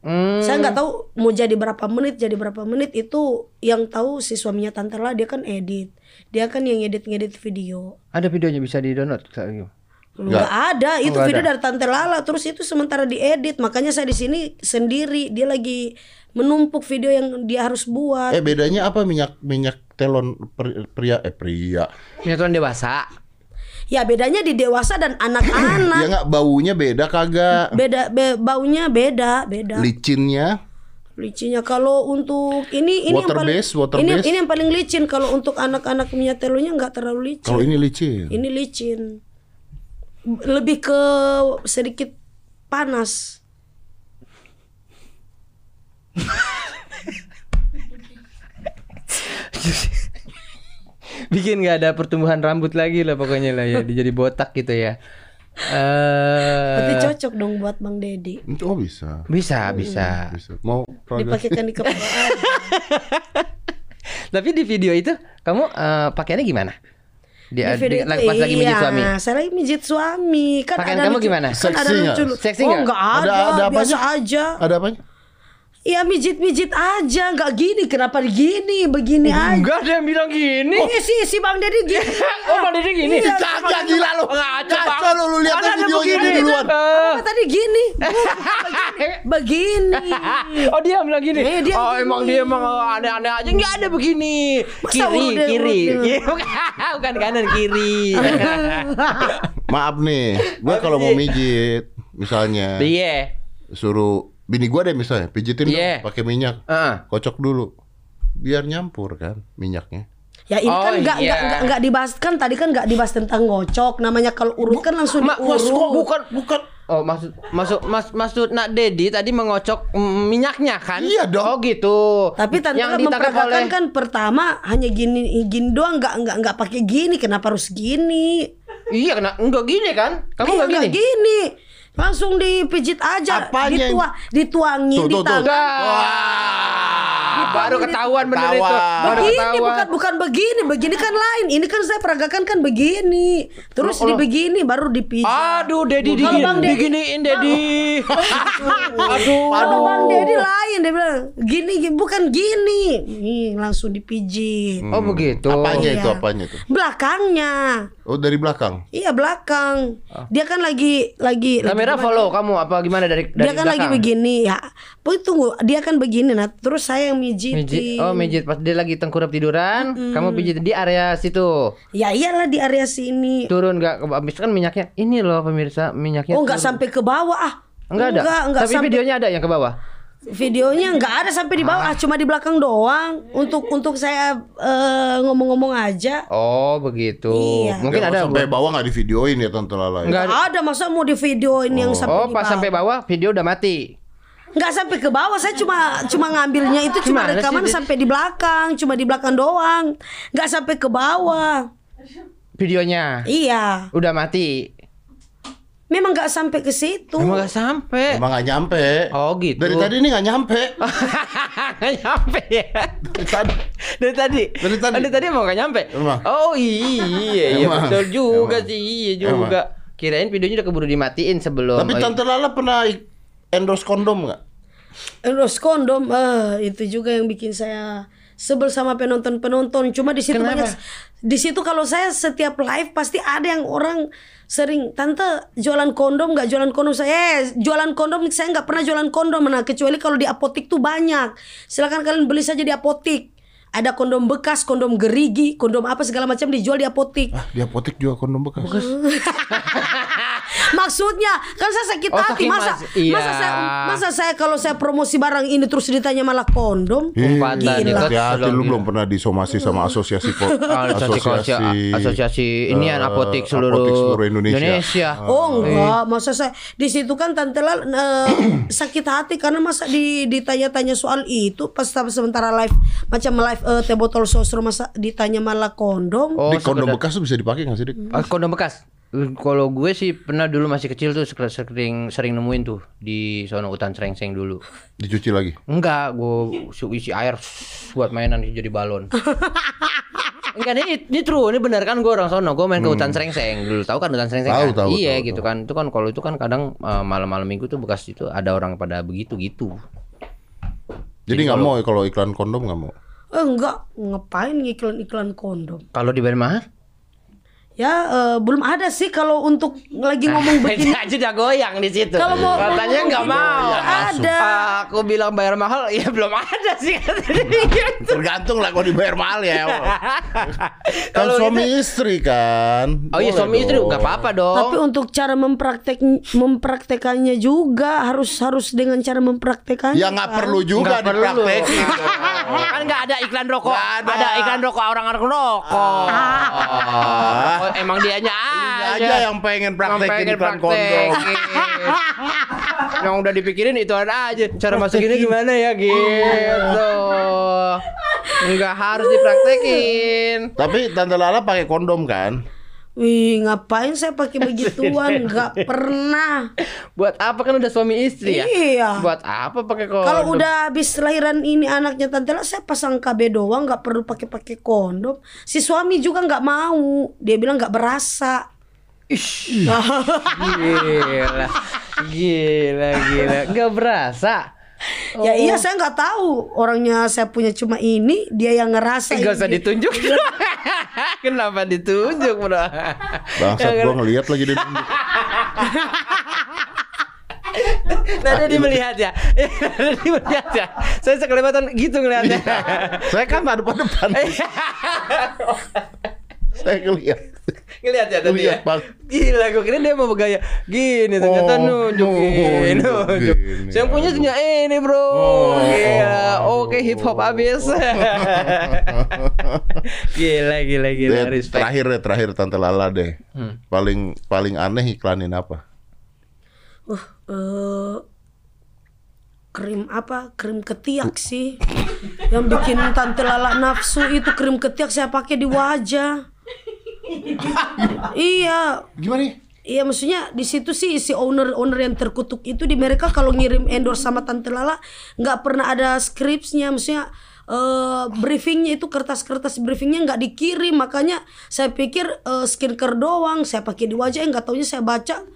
Hmm, Saya nggak tahu mau jadi berapa menit jadi berapa menit itu yang tahu si suaminya Tante lah dia kan edit. Dia kan yang edit-ngedit video. ada videonya bisa di download. Nggak ada, itu nggak video ada. dari Tante Lala. Terus itu sementara diedit, makanya saya di sini sendiri. Dia lagi menumpuk video yang dia harus buat. Eh bedanya apa minyak minyak telon per- pria eh pria? Penyatuan dewasa. Ya bedanya di dewasa dan Ya anak-anak. nggak baunya beda kagak? beda be- baunya beda, beda. Licinnya Licinnya kalau untuk ini ini Water yang paling base, water ini base. ini yang paling licin kalau untuk anak-anak minyak telurnya nggak terlalu licin. kalau ini licin. Ini licin. Lebih ke sedikit panas. Bikin nggak ada pertumbuhan rambut lagi lah pokoknya lah ya, jadi botak gitu ya. Eh Tapi cocok dong buat Bang Dedi. Oh bisa. bisa bisa. Bisa. Mau? Dipakaikan di kepala. Tapi di video itu kamu eh, pakaiannya gimana? Di, Di di, video lagi- itu, pas lagi mijit iya, suami. Saya lagi mijit suami. Kan Pakaian ada kamu lucu- gimana? Kan Seksi ada lucu. Seksi oh, enggak ada, Ada- ada biasa apanya? aja. Ada apanya? Iya mijit-mijit aja, nggak gini. Kenapa gini? Begini aja. Enggak ada yang bilang gini. Iya sih si Bang Dedi gini. Oh, Bang Dede gini. Iya, Kagak gila lu. Ngaco, Ngaco Bang. lu, lu lihat videonya begini. di duluan. Apa tadi gini? Begini. Oh dia bilang gini. Eh, dia oh gini. emang dia emang aneh-aneh aja nggak ada begini. Masa kiri udah- kiri. udah- Iya, bukan kanan kiri. Maaf nih, gue kalau mau mijit misalnya Iya. suruh bini gue deh misalnya pijitin Iya. dong pakai minyak, Heeh. kocok dulu, biar nyampur kan minyaknya. Ya ini Oh, kan nggak iya. nggak nggak nggak dibahas kan tadi kan nggak dibahas tentang ngocok. Namanya kalau urut kan langsung Ma- mas, diurut. bukan bukan Oh maksud maksud mas maksud Nak Dedi tadi mengocok mm, minyaknya kan? Iya dong. Oh gitu. Tapi tante yang kan ditangkap memperagakan oleh kan pertama hanya gini gini doang nggak nggak nggak pakai gini. Kenapa harus gini? Iya kena enggak gini kan? Kamu Eh, enggak gini? gini. Langsung dipijit aja, Apanya yang- ditua, dituangi Tuh, di tuh, tuh. tangan. Wah, baru ketahuan bener itu. Ketahuan. Baru Begini ketahuan. bukan bukan begini, begini kan lain. Ini kan saya peragakan kan begini. Terus Loh, di loh. begini baru dipijit. Aduh, Dedi digini, diginiin Dedi. Aduh. Kalau Bang Dedi lain dia bilang gini, gini bukan gini. Nih langsung dipijit. Oh begitu. Apanya Iya. itu apanya itu? Belakangnya. Oh dari belakang. Iya belakang. Dia kan lagi lagi Kamera follow kamu apa gimana dari dari Dia kan lagi begini ya. Tunggu, dia kan begini nah. Terus saya yang mijitin. Mijit. Oh, mijit pas dia lagi tengkurap tiduran, kamu pijit di area situ. Ya iyalah di area sini. Turun enggak habis kan minyaknya. Ini loh pemirsa, minyaknya. Oh nggak turun. sampai ke bawah ah. Enggak ada. Enggak, enggak Tapi sampai. videonya ada yang ke bawah. Videonya nggak ada sampai di bawah, ah, cuma di belakang doang. Untuk untuk saya eh, ngomong-ngomong aja. Oh, begitu. Iya. Mungkin Ya, ada sampai bawah nggak di videoin ya tante Lala. ya? Enggak ada. Nggak ada masa mau di videoin yang sampai Oh, di pas bawah. sampai bawah video udah mati. Nggak sampai ke bawah, saya cuma cuma ngambilnya itu cuma Gimana sih, rekaman Dit? sampai di belakang, cuma di belakang doang. Nggak sampai ke bawah. Videonya Iya. udah mati. Memang nggak sampai ke situ. Emang gak sampai. Emang nggak nyampe. Oh gitu. Dari tadi ini nggak nyampe. Gak nyampe ya. Dari tadi. Dari tadi. Dari tadi. Oh, dari tadi emang gak nyampe. Emang. Oh iya, iya Emang. betul juga Emang. sih, iya juga. Kirain videonya udah keburu dimatiin sebelum. Tapi Tante Lala pernah endorse kondom nggak? Endorse kondom, eh itu juga yang bikin saya sebel sama penonton-penonton. Cuma di situ Kenapa? banyak, di situ kalau saya setiap live pasti ada yang orang sering tante jualan kondom nggak jualan kondom saya eh, jualan kondom saya nggak pernah jualan kondom nah kecuali kalau di apotik tuh banyak silakan kalian beli saja di apotik ada kondom bekas kondom gerigi kondom apa segala macam dijual di apotik Ah, di apotek juga kondom bekas. Maksudnya kan saya sakit Oh, hati masa mas- iya. masa saya masa saya kalau saya promosi barang ini terus ditanya malah kondom. Umpatan Gila. dekat Hati-hati sebelum lu gila. belum pernah disomasi sama asosiasi ko- Asosiasi asosiasi, asosiasi ini eh, apotik seluruh, apotik seluruh Indonesia. Indonesia. Oh enggak, masa saya di situ kan tante Lal eh, sakit hati karena masa di ditanya-tanya soal itu pas sementara live macam live eh, teh botol sosro masa ditanya malah kondom. Oh, di kondom sekedar- bekas tuh bisa dipakai nggak sih, Dik? Ah, kondom bekas. Kalau gue sih pernah dulu masih kecil tuh sering sering nemuin tuh di sono hutan serengseng dulu. Dicuci lagi. Enggak, gue isi air buat mainan jadi balon. Enggak ini, ini true, ini benar kan gue orang sono, gue main ke hutan serengseng dulu, tahu kan hutan serengseng Hmm. Tahu, kan? tahu, iya tahu, gitu kan, itu kan kalau itu kan kadang eh, malam-malam minggu tuh bekas itu ada orang pada begitu gitu. Jadi nggak mau ya kalau iklan kondom nggak mau. Eh, enggak, ngapain iklan-iklan kondom? Kalau dibayar mahal? Ya eh, belum ada sih kalau untuk lagi ngomong begini. aja udah goyang di situ. Kalau mau katanya nggak mau. nggak ada. Ah, aku bilang bayar mahal, ya belum ada sih Tergantung lah kalau dibayar mahal ya. kan Kalau suami istri kan. Oh iya suami istri dong. nggak apa-apa dong. Tapi untuk cara mempraktek mempraktekannya juga harus harus dengan cara mempraktekannya. Ya nggak kan? perlu juga Nggak perlu. dipraktekin. kan nggak ada iklan rokok. Nggak ada. ada. iklan rokok orang-orang rokok. Oh, emang dianya Ini aja. aja yang pengen praktekin iklan kondom. yang udah dipikirin itu ada aja. Cara masukinnya gimana ya gitu. Nggak harus dipraktekin. Tapi Tante Lala pakai kondom kan? Wih, ngapain saya pakai begituan? Nggak pernah. Buat apa kan udah suami istri ya? Iya. Buat apa pakai kondom? Kalau udah habis lahiran ini anaknya tante lah saya pasang KB doang nggak perlu pakai pakai kondom. Si suami juga nggak mau. Dia bilang nggak berasa. Gila, gila, gila, nggak berasa. Ya iya saya nggak tahu orangnya saya punya cuma ini dia yang ngerasa. Gak usah ditunjuk. Kenapa ditunjuk, bro? Bangsat gua ngeliat lagi di Nanti dia melihat ya. Nanti dia melihat ya. Saya sekelebatan gitu ngeliatnya. Saya kan depan depan. Saya ngeliat. ngelihat ya tadi ya. Lihat, Bang. Gila, gue kira dia mau bergaya gini ternyata Oh, nunjukin, oh, nunjuk. gini. Yang punya punya ini, Bro. Oh, Gila. Oke, hip hop abis. gila, gila, gila. Deh, Respect. terakhir deh, terakhir Tante Lala deh. Hmm. Paling paling aneh iklanin apa? Wah, eh, krim apa? Krim ketiak sih. Yang bikin tante lala nafsu itu krim ketiak saya pakai di wajah. iya, Gimana nih? Iya maksudnya di situ sih si owner owner yang terkutuk itu di mereka kalau ngirim endorse sama Tante Lala nggak pernah ada skripsnya maksudnya eh, briefingnya itu kertas-kertas briefingnya nggak dikirim. Makanya saya pikir eh, skincare doang saya pakai di wajah nggak taunya saya baca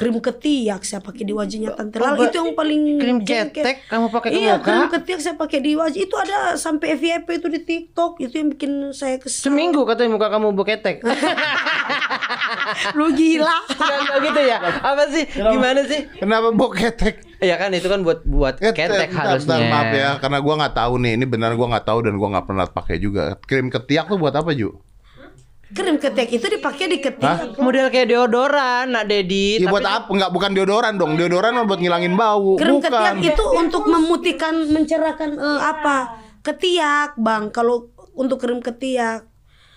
krim ketiak saya pakai di wajahnya Tante Lala itu yang paling krim ketek kamu pakai iya muka? krim ketiak saya pakai di wajah itu ada sampai FYP itu di TikTok itu yang bikin saya kesel Seminggu katanya muka kamu beketek. lu gila enggak gitu ya? Apa sih? Gimana sih? Kenapa bau ketek? Ya kan itu kan buat buat ketek bentar, harusnya. bentar, maaf ya, karena gua nggak tahu nih. Ini benar gua nggak tahu dan gua nggak pernah pakai juga. Krim ketiak tuh buat apa Ju? Krim ketiak itu dipakai di ketiak Model kayak deodoran, Nak Dedi. Ya tapi buat apa? Nggak bukan deodoran dong. Deodoran mah buat ngilangin bau. Krim bukan. ketiak itu untuk memutihkan, mencerahkan eh, apa? Ketiak, Bang. Kalau untuk krim ketiak.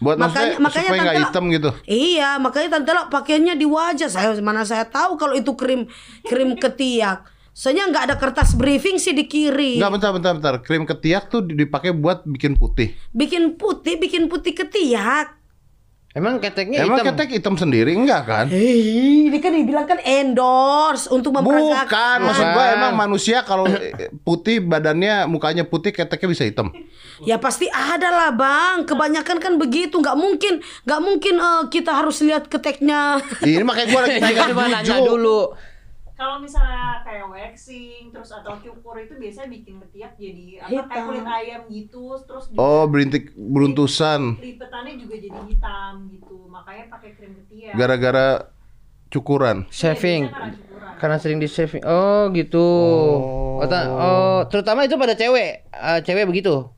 Buat Makanya- makanya supaya nggak tante- hitam gitu. Iya, makanya tante lah pakainya di wajah. Saya mana saya tahu kalau itu krim krim ketiak. Soalnya nggak ada kertas briefing sih dikirim. Nggak bentar, bentar, bentar. Krim ketiak tuh dipakai buat bikin putih. Bikin putih, bikin putih ketiak. Emang keteknya Emang hitam. ketek hitam sendiri enggak kan? Hei, ini kan dibilang kan endorse untuk memperagakan. Bukan, maksud gua emang manusia kalau eh, putih badannya mukanya putih keteknya bisa hitam. Ya pasti ada lah bang. Kebanyakan kan begitu. Nggak mungkin, nggak mungkin eh, kita harus lihat keteknya. Ini makanya gua lagi Kita tanya nanya dulu. Kalau misalnya kayak waxing terus atau cukur itu biasanya bikin ketiak jadi apa kayak kulit ayam gitu terus juga Oh, berintik beruntusan lipetannya juga jadi hitam gitu makanya pakai krim ketiak gara-gara cukuran. Shaving. Biasanya karena cukuran. Karena sering di shaving. Oh, gitu. Oh, oh, terutama itu pada cewek. Eh, cewek begitu.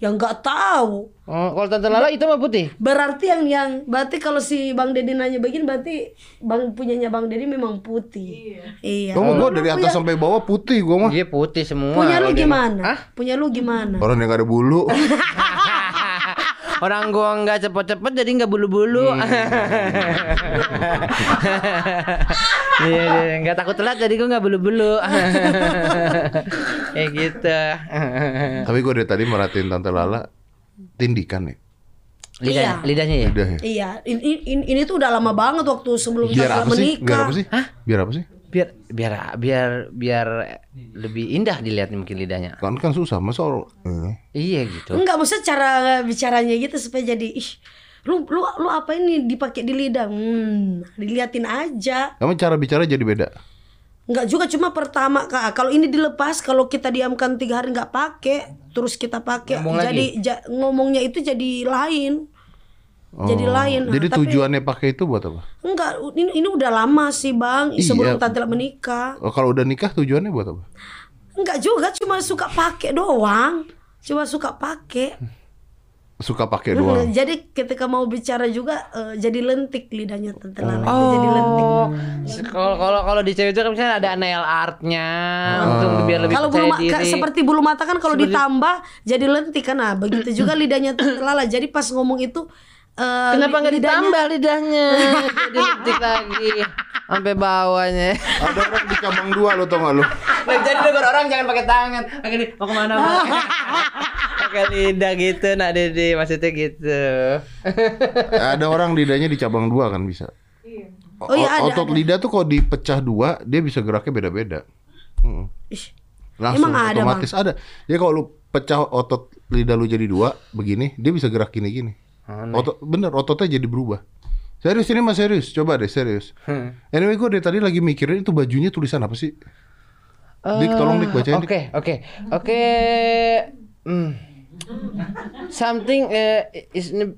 Ya nggak tahu. Oh, kalau tante Lala hitam apa putih? Berarti yang yang berarti kalau si Bang Dedi nanya begini berarti Bang punyanya Bang Dedi memang putih. Iya. Kamu gua dari atas sampai bawah putih gua mah. Iya putih semua. Punya lu gimana? Hah? Punya lu gimana? Orang yang gak ada bulu. Orang gua nggak cepet-cepet jadi nggak bulu-bulu. Iya, iya, nggak takut telat jadi gua nggak bulu-bulu. Kayak gitu. Tapi gua dari tadi merhatiin Tante Lala tindikan ya. Lidah, Iya. lidahnya ya. Udah ya. Iya, ini, ini, ini tuh udah lama banget waktu sebelum Biar kita apa sih? menikah. Biar apa sih? Biar apa sih? Biar biar biar biar lebih indah dilihat mungkin lidahnya. Kan kan susah masa orang eh. Iya gitu. Enggak, maksudnya cara bicaranya gitu supaya jadi ih lu lu lu apa ini dipakai di lidah? Hmm, diliatin aja. Kamu cara bicara jadi beda. Enggak juga cuma pertama Kak. Kalau ini dilepas kalau kita diamkan tiga hari nggak pakai, terus kita pakai Ngomong jadi ja- ngomongnya itu jadi lain. Jadi Oh, lain. Nah, Jadi tapi tujuannya pakai itu buat apa? enggak ini, ini udah lama sih, Bang. Sebelum Iya. tante menikah. Oh, kalau udah nikah tujuannya buat apa? Enggak juga, cuma suka pakai doang. Cuma suka pakai. Suka pakai doang. Jadi ketika mau bicara juga eh, jadi lentik lidahnya tante Lala itu jadi lentik. Oh, kalau kalau kalau di cewek itu kan misalnya ada nail artnya untuk biar lebih Kalau bulu diri. seperti bulu mata kan kalau ditambah jadi lentik kan nah begitu juga lidahnya tante Lala. Jadi pas ngomong itu eh, Kenapa nggak ditambah lidahnya? Jadi lentik lagi sampai bawahnya. Ada orang di cabang dua lo tau gak lo? Nah, jadi denger orang jangan pakai tangan. Pakai di- mau ke mana? Bang? pakai lidah gitu, nak Dede maksudnya gitu. Ada orang lidahnya di cabang dua kan bisa. Oh iya, ada, Otot lidah tuh kalau dipecah dua dia bisa geraknya beda-beda. Mm. Ih, Langsung Emang ada, otomatis ada. Jadi kalau lu pecah otot lidah lu jadi dua begini, dia bisa gerak gini-gini. Otot bener ototnya jadi berubah. Serius ini mas serius, coba deh serius. Hmm. Anyway gue dari tadi lagi mikirin itu bajunya tulisan apa sih? Dik tolong Dik bacain. Oke, oke. Oke. Hmm. Something uh, is ne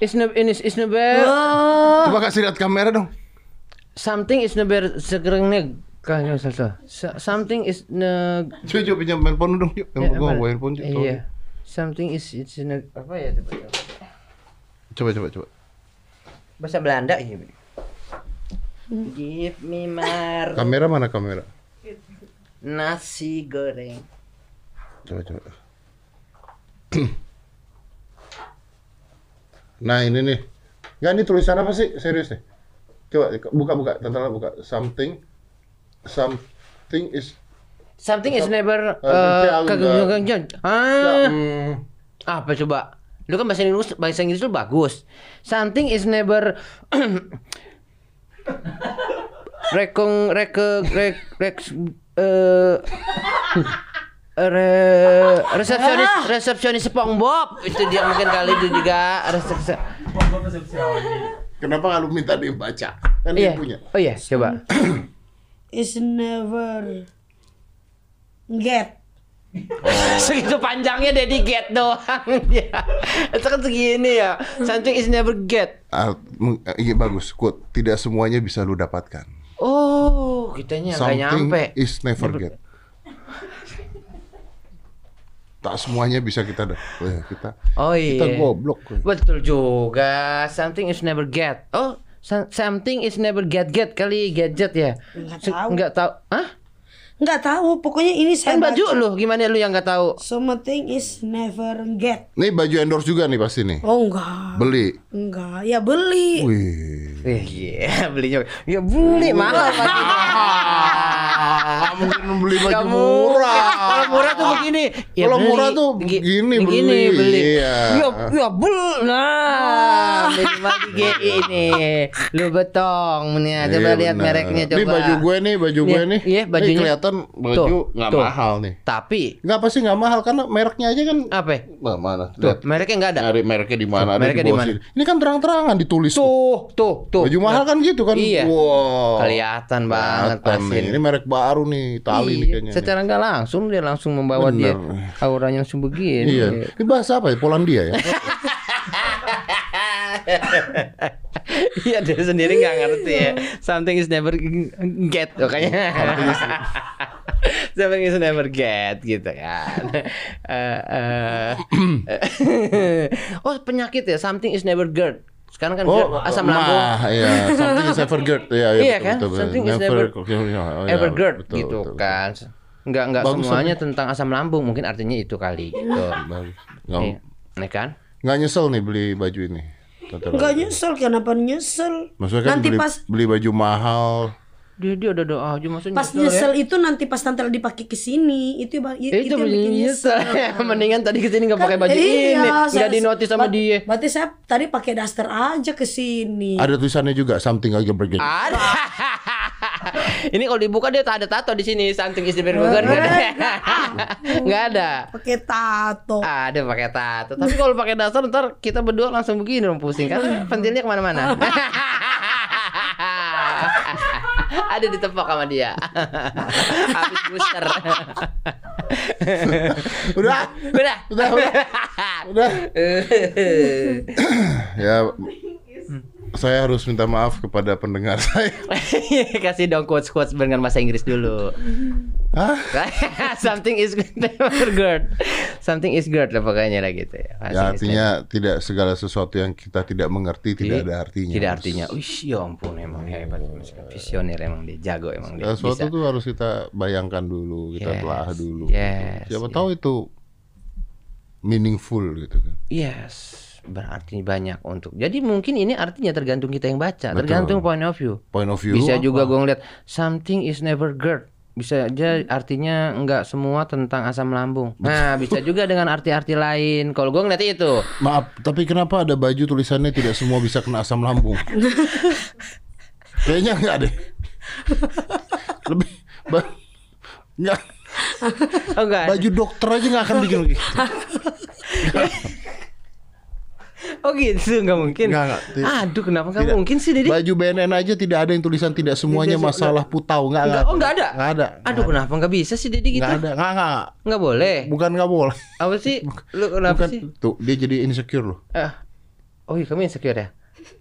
is ne is is never Oh, Coba kasih lihat kamera dong. something is never segerengnya kayaknya salah. So- Something is ne Coba coba pinjam handphone dong yuk. Ya, Gue bawa handphone. Iya. Something is it's ne apa ya coba. Coba. Coba coba. Bahasa Belanda. Bi. Give me mar Kamera mana kamera? nasi goreng. Coba coba. nah ini nih. Nggak ini tulisan apa sih? Serius deh. Coba buka buka, tante Lala buka. Something, something is. Something is never uh. Ah. Hmm, Apa coba? Lu kan bahasa Inggris bahasa Inggris lu bagus. Something is never rekong rek rek rek eh re, resepsionis resepsionis SpongeBob itu dia mungkin kali itu juga resepsi kenapa lu minta dia baca? Kan iya dia punya. oh iya coba is never get. segitu panjangnya Daddy get doang dia itu kan segini ya something is never get Ah, eh, iya bagus. Quote, tidak semuanya bisa lu dapatkan. oh kitanya nggak Something nyampe is never get. Tak semuanya bisa kita dapat. Oh, ya, kita oh kita iya goblok. Betul juga. Something is never get. Oh, some- something is never get get kali gadget ya. Nggak tahu. Nggak tahu. Hah? Nggak tahu, pokoknya ini saya Kan baju baca. lu gimana lu yang nggak tahu? Something is never get. Nih baju endorse juga nih pasti nih. Oh enggak. Beli. Enggak, ya beli. Wih. Eh, iya, belinya. Ya beli mahal. mungkin beli baju Nggak murah. Kalau murah tuh begini. Ya Kalau beli. murah tuh Gi- begini begini beli. beli. Iya. Ya, ya bel. Nah, minimal di GI ini. Lu betong nih. Coba Iya, lihat mereknya coba. Nih baju gue nih, baju gue Nih, iya, Nih bajunya. kelihatan baju Tuh, nggak tuh. mahal nih. Tapi Nggak pasti nggak mahal karena mereknya aja kan. apa? Nah, mana? Tuh, Lihat. mereknya enggak ada. Nyari mereknya di mana? Mereknya di mana? Ini kan terang-terangan ditulis tuh. Tuh, tuh, tuh. Baju mahal kan gitu kan? Iya. Wow. Kelihatan banget pasti. Ini merek baru nih, Itali nih Iya, kayaknya. nih. secara nggak langsung dia langsung membawa Bener. dia auranya langsung begini. Iya. Ini bahasa apa ya? Polandia ya? Iya dia sendiri nggak ngerti ya. Something is never get makanya. Something is never get gitu kan. Eh, eh, oh penyakit ya. Something is never GERD. Sekarang kan Oh, asam lambung. mah, iya, something is ever GERD. Iya, iya, Iya betul, kan? betul, betul. Something is never- oh, iya, Ever betul, gitu betul, kan. Nggak nggak Bagus, semuanya tentang asam lambung. Mungkin artinya itu kali gitu. Bagus. Nggak, Iya. Iya kan? nggak nyesel nih beli baju ini. Enggak nyesel, kenapa nyesel? Maksudnya kan nanti beli, pas beli baju mahal. Dia dia udah doa aja maksudnya. pas nyesel itu nanti pas tante dipakai ke sini itu ba- i- Ya, itu, yang bikin nyesel. Mendingan tadi ke sini nggak pakai Kan, baju iya, ini, nggak saya- dinotis sama bat- dia. Berarti saya tadi pakai daster aja ke sini. Ada tulisannya juga something aja bergengsi. Ada. ini kalau dibuka dia ada tato di sini something is the burger nggak ada. Nggak ada. Pakai tato. Ada pakai tato. Tapi kalau pakai dasar ntar kita berdua langsung begini dong pusing kan pentilnya ke mana-mana. Ada ditepok sama dia. Habis booster. Udah, Udah. udah, udah, udah. Ya, saya harus minta maaf kepada pendengar saya. Kasih dong quotes quotes dengan bahasa Inggris dulu. Hah? Something is good. Something is good lah pokoknya lah gitu ya. Ya artinya tidak segala sesuatu yang kita tidak mengerti tidak Jadi, ada artinya. Tidak artinya. Wih, ya ampun emang hebat visioner emang dia jago emang dia. Sesuatu Bisa. tuh harus kita bayangkan dulu, kita Yes, telah dulu. yes, Siapa yes. tahu itu meaningful gitu kan. Yes, berarti banyak untuk. Jadi mungkin ini artinya tergantung kita yang baca, Betul. tergantung point of view. Point of view Bisa lu juga apa? gue ngeliat something is never good. Bisa aja artinya nggak semua tentang asam lambung. Nah, bisa juga dengan arti-arti lain. Kalau gue ngeliat itu, Maaf, tapi kenapa ada baju tulisannya tidak semua bisa kena asam lambung? Kayaknya enggak deh. Lebih ba- enggak, oh enggak. baju dokter aja nggak akan bikin begitu. Oh gitu, nggak mungkin. Nggak, nggak. Aduh, kenapa nggak Tidak. mungkin sih, Dedi? Baju BNN aja tidak ada yang tulisan tidak semuanya Tidak, masalah putau, enggak, Enggak, oh enggak ada. Enggak ada. Aduh, kenapa nggak bisa sih, Dedi gitu? Enggak ada. Enggak, enggak. Nggak boleh. Bukan enggak boleh. Apa sih? Lu kenapa Bukan sih? tuh dia jadi insecure loh. Ah. Oh iya, kamu insecure ya?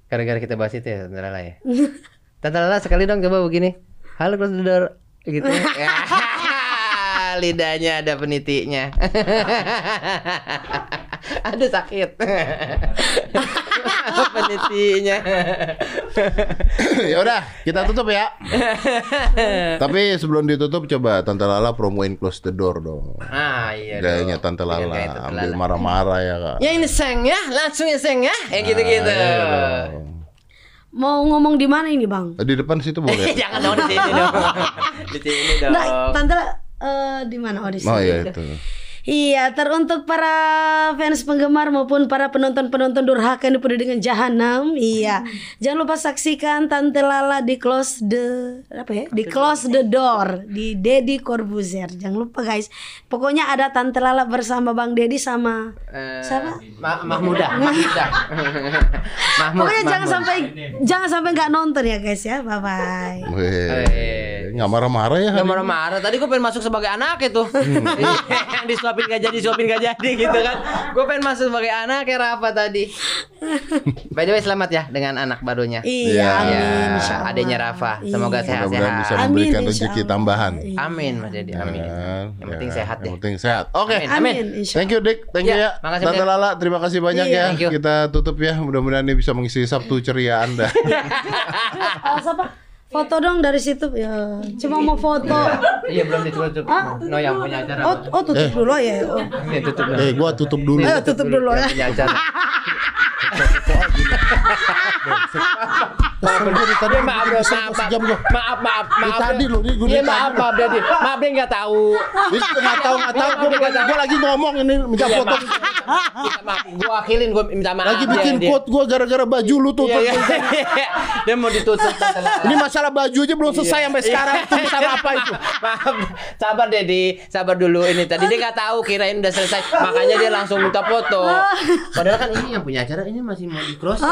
Gara-gara kita bahas itu ya, Tante Lala ya? Tante Lala sekali dong coba begini. Halo close the door. Gitu. Ya. Lidahnya ada penitinya. Aduh sakit. penitinya. ya udah, kita tutup ya. Tapi sebelum ditutup coba Tante Lala promoin close the door dong. Ah iya. Gayanya dong. Tante Iya, Lala, gaya ambil marah-marah ya kak. Ya ini seng ya, langsung ya seng ya, ya gitu-gitu. iya dong. Mau ngomong di mana ini, Bang? Di depan situ boleh. Jangan dong di sini dong. Di sini dong. Nah, tante eh, di mana? Oh, di sini. Oh iya itu. Iya, teruntuk para fans penggemar maupun para penonton-penonton durhaka yang dipenuhi dengan jahanam. Iya. Jangan lupa saksikan Tante Lala di Close the apa ya? Di Close the Door di Deddy Corbuzier. Jangan lupa guys. Pokoknya ada Tante Lala bersama Bang Deddy sama Eh, siapa? Ma Mahmudah, Mahmudah. Mahmud. Pokoknya jangan Mahmud. sampai jangan sampai nggak nonton ya guys ya. Bye bye. Nggak marah-marah ya? Nggak marah-marah. Tadi gue pengen masuk sebagai anak itu. Yang disuapin gak jadi, disuapin gak jadi gitu kan. Gue pengen masuk sebagai anak kayak Rafa tadi. By the way selamat ya dengan anak barunya. Iya, Iya. amin. Ya, insya Allah. adanya Rafa. Semoga Iya. sehat-sehat. Mudah-mudahan bisa Amin, memberikan rezeki tambahan. Amin Mas Dedi, amin. Kan? Yang penting Ya, sehat Yang deh. penting sehat. Oke. Amin. Amin. insya Thank you Dik, thank you Ya, ya. makasih, Tante. Lala, terima kasih banyak Iya. ya. Thank you. Kita tutup ya. Mudah-mudahan ini bisa mengisi Sabtu ceria Anda. Siapa? Foto dong dari situ ya. Cuma mau foto. Iya belum ditutup. No yang punya acara. Oh, oh tutup dulu ya. Oh. Iya, tutup dulu. eh, gua tutup dulu. Ayo tutup dulu ya. Yang punya acara. Gua nih tadi Ya, maaf, maaf, gua gua. maaf, maaf, Dari maaf. tadi loh, ini gua Iya dari maaf, tadi. maaf Dedi. Maaf dia nggak tahu. Ini nggak tahu nggak tahu gua, gua, gua lagi ngomong ini minta Iya, foto. maaf. Maaf. Gua wakilin, gua minta maaf. Lagi bikin quote gua gara-gara baju lu tuh. Iya, iya. Dia mau ditutup. Ini masalah baju aja belum selesai Iya. sampai sekarang. Itu masalah apa itu? Maaf, sabar Dedi, sabar dulu ini tadi dia nggak tahu kirain udah selesai, makanya dia langsung minta foto. Padahal kan ini yang punya acara ini masih mau di closing.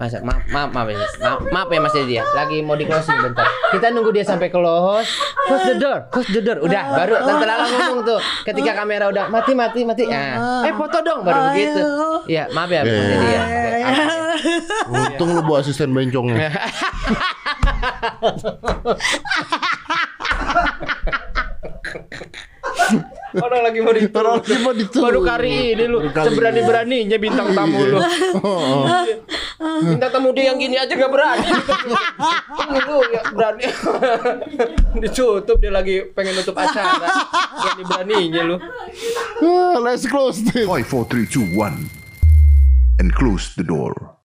Masa, maaf, maaf, maaf, ya. maaf, maaf ya Mas Dedi ya. Lagi mau di closing bentar. Kita nunggu dia sampai close. Close the door, close the door. Udah, baru Tante Lala ngomong tuh. Ketika kamera udah mati, mati, mati. Nah, eh foto dong baru begitu. Iya, maaf ya Mas Dedi ya. Untung lu bawa asisten bencongnya. Orang lagi mau ditutup. Orang lagi mau ditutup. Baru kali ini lu seberani-beraninya bintang tamu lu. Oh, oh. Bintang tamu dia yang gini aja gak berani. Ini lu ya berani. Ditutup dia lagi pengen nutup acara. Berani-beraninya lu. Ah, Let's close this. Five, four, three, two, one, and close the door.